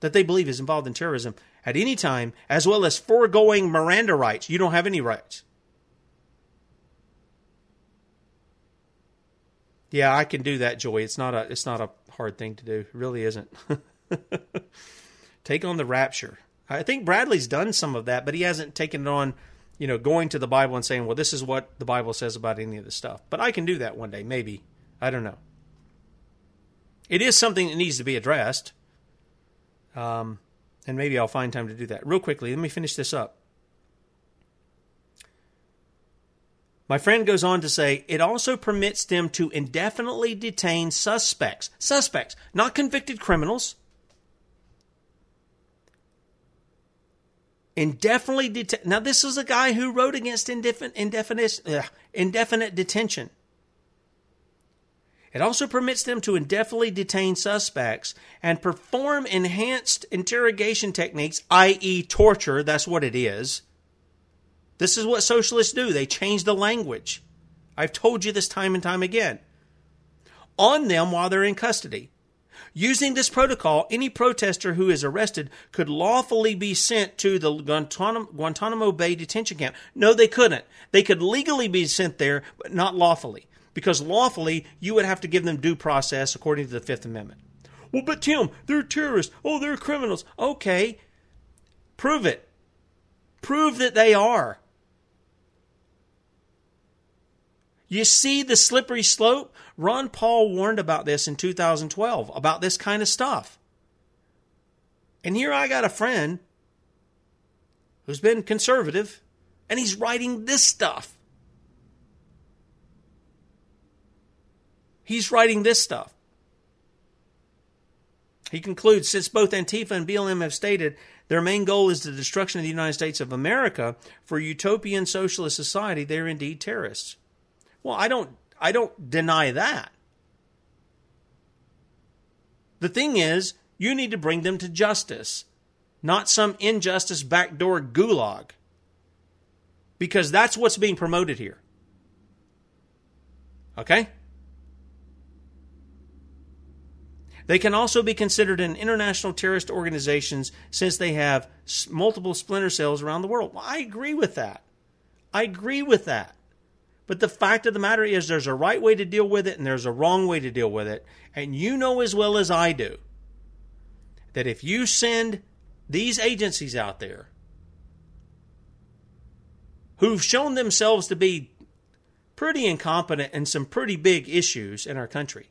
that they believe is involved in terrorism at any time, as well as foregoing Miranda rights. You don't have any rights. Yeah, I can do that, Joy. It's not a it's not a hard thing to do. It really isn't. Take on the rapture. I think Bradley's done some of that, but he hasn't taken it on, you know, going to the Bible and saying, "Well, this is what the Bible says about any of this stuff." But I can do that one day, maybe. I don't know. It is something that needs to be addressed. Um, and maybe I'll find time to do that. Real quickly, let me finish this up. My friend goes on to say it also permits them to indefinitely detain suspects. Suspects, not convicted criminals. Indefinitely detain. Now, this is a guy who wrote against indefinite, indefinite, indefinite detention. It also permits them to indefinitely detain suspects and perform enhanced interrogation techniques, i.e., torture. That's what it is. This is what socialists do. They change the language. I've told you this time and time again. On them while they're in custody. Using this protocol, any protester who is arrested could lawfully be sent to the Guantanamo, Bay detention camp. No, they couldn't. They could legally be sent there, but not lawfully because lawfully you would have to give them due process according to the Fifth Amendment. Well, but Tim, they're terrorists. Oh, they're criminals. Okay, prove it. Prove that they are. You see the slippery slope? Ron Paul warned about this in 2012, about this kind of stuff. And here I got a friend who's been conservative, and he's writing this stuff. He's writing this stuff. He concludes since both Antifa and BLM have stated their main goal is the destruction of the United States of America for utopian socialist society, they're indeed terrorists. Well, I don't I don't deny that. The thing is, you need to bring them to justice, not some injustice backdoor gulag. Because that's what's being promoted here. Okay? They can also be considered an international terrorist organizations since they have multiple splinter cells around the world. Well, I agree with that. I agree with that. But the fact of the matter is, there's a right way to deal with it and there's a wrong way to deal with it. And you know as well as I do that if you send these agencies out there who've shown themselves to be pretty incompetent in some pretty big issues in our country,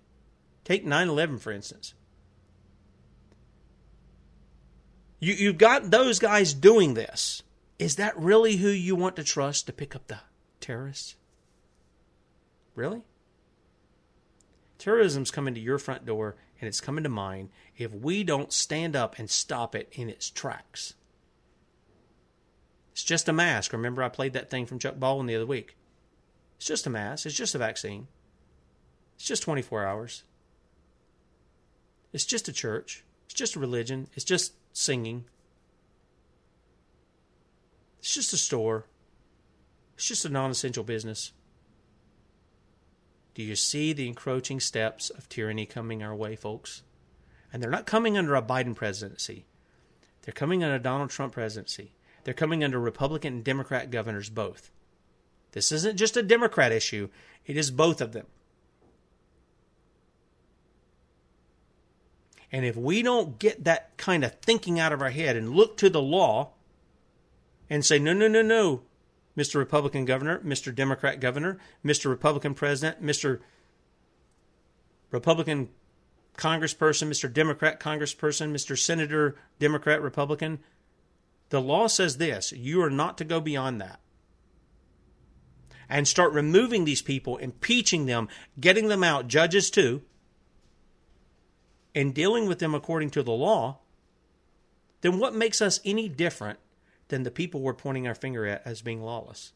Take 9 11, for instance. You, you've got those guys doing this. Is that really who you want to trust to pick up the terrorists? Really? Terrorism's coming to your front door and it's coming to mine if we don't stand up and stop it in its tracks. It's just a mask. Remember, I played that thing from Chuck Baldwin the other week. It's just a mask. It's just a vaccine. It's just 24 hours. It's just a church. It's just a religion. It's just singing. It's just a store. It's just a non essential business. Do you see the encroaching steps of tyranny coming our way, folks? And they're not coming under a Biden presidency. They're coming under a Donald Trump presidency. They're coming under Republican and Democrat governors both. This isn't just a Democrat issue, it is both of them. And if we don't get that kind of thinking out of our head and look to the law and say, no, no, no, no, Mr. Republican governor, Mr. Democrat governor, Mr. Republican president, Mr. Republican congressperson, Mr. Democrat congressperson, Mr. Senator, Democrat, Republican. The law says this you are not to go beyond that. And start removing these people, impeaching them, getting them out, judges too, and dealing with them according to the law, then what makes us any different than the people we're pointing our finger at as being lawless?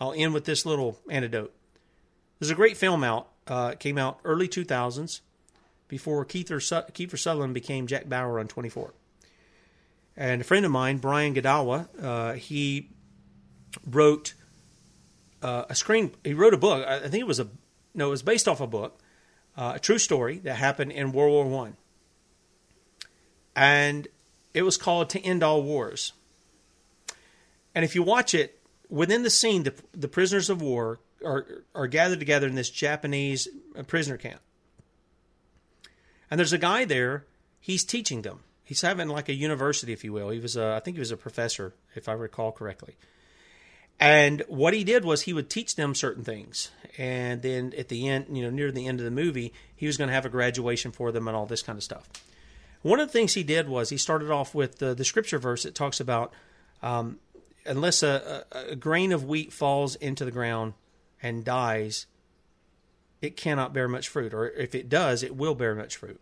I'll end with this little anecdote. There's a great film out. Uh, came out early 2000s, before Su- Kiefer Sutherland became Jack Bauer on 24. And a friend of mine, Brian Godawa, uh, he wrote uh, a screen. He wrote a book. I think it was a no. It was based off a book, uh, a true story that happened in World War One, and it was called "To End All Wars." And if you watch it, within the scene, the, the prisoners of war are are gathered together in this Japanese uh, prisoner camp. And there's a guy there. He's teaching them. He's having like a university, if you will. He was, a, I think he was a professor, if I recall correctly. And what he did was he would teach them certain things, and then at the end, you know, near the end of the movie, he was going to have a graduation for them and all this kind of stuff. One of the things he did was he started off with the, the scripture verse that talks about um, unless a, a, a grain of wheat falls into the ground and dies, it cannot bear much fruit, or if it does, it will bear much fruit.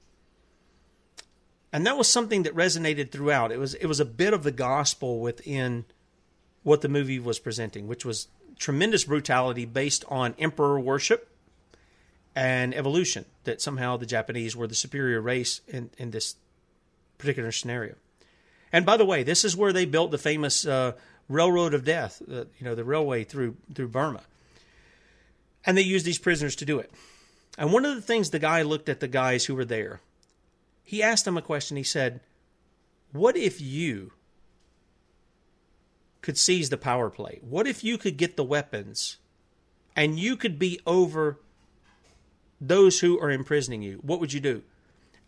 And that was something that resonated throughout. It was it was a bit of the gospel within what the movie was presenting, which was tremendous brutality based on emperor worship and evolution. That somehow the Japanese were the superior race in, in this particular scenario. And by the way, this is where they built the famous uh, railroad of death, uh, you know, the railway through through Burma. And they used these prisoners to do it. And one of the things the guy looked at the guys who were there, he asked them a question. He said, What if you could seize the power play? What if you could get the weapons and you could be over those who are imprisoning you? What would you do?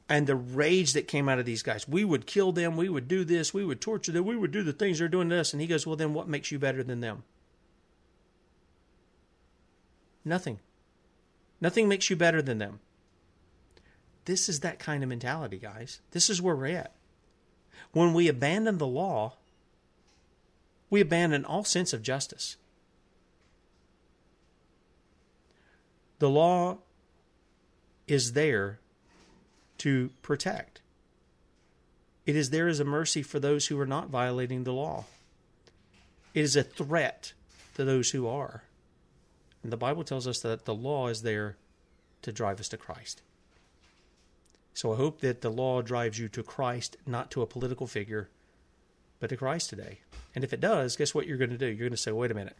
And the rage that came out of these guys, we would kill them, we would do this, we would torture them, we would do the things they're doing to us. And he goes, Well, then what makes you better than them? Nothing. Nothing makes you better than them. This is that kind of mentality, guys. This is where we're at. When we abandon the law, we abandon all sense of justice. The law is there to protect. It is there as a mercy for those who are not violating the law. It is a threat to those who are. And the Bible tells us that the law is there to drive us to Christ. So I hope that the law drives you to Christ, not to a political figure, but to Christ today. And if it does, guess what you're going to do? You're going to say, wait a minute.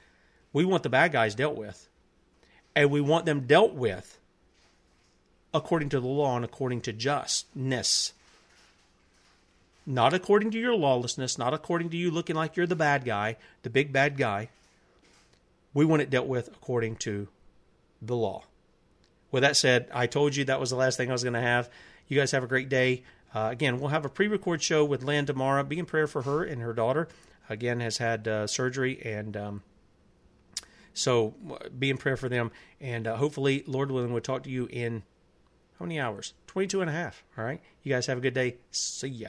We want the bad guys dealt with, and we want them dealt with according to the law and according to justness. Not according to your lawlessness, not according to you looking like you're the bad guy, the big bad guy. We want it dealt with according to the law. With that said, I told you that was the last thing I was going to have. You guys have a great day. Uh, again, we'll have a pre record show with Lynn tomorrow. Be in prayer for her and her daughter. Again, has had uh, surgery, and um, so be in prayer for them. And uh, hopefully, Lord willing, we'll talk to you in how many hours? 22 and a half. All right. You guys have a good day. See ya.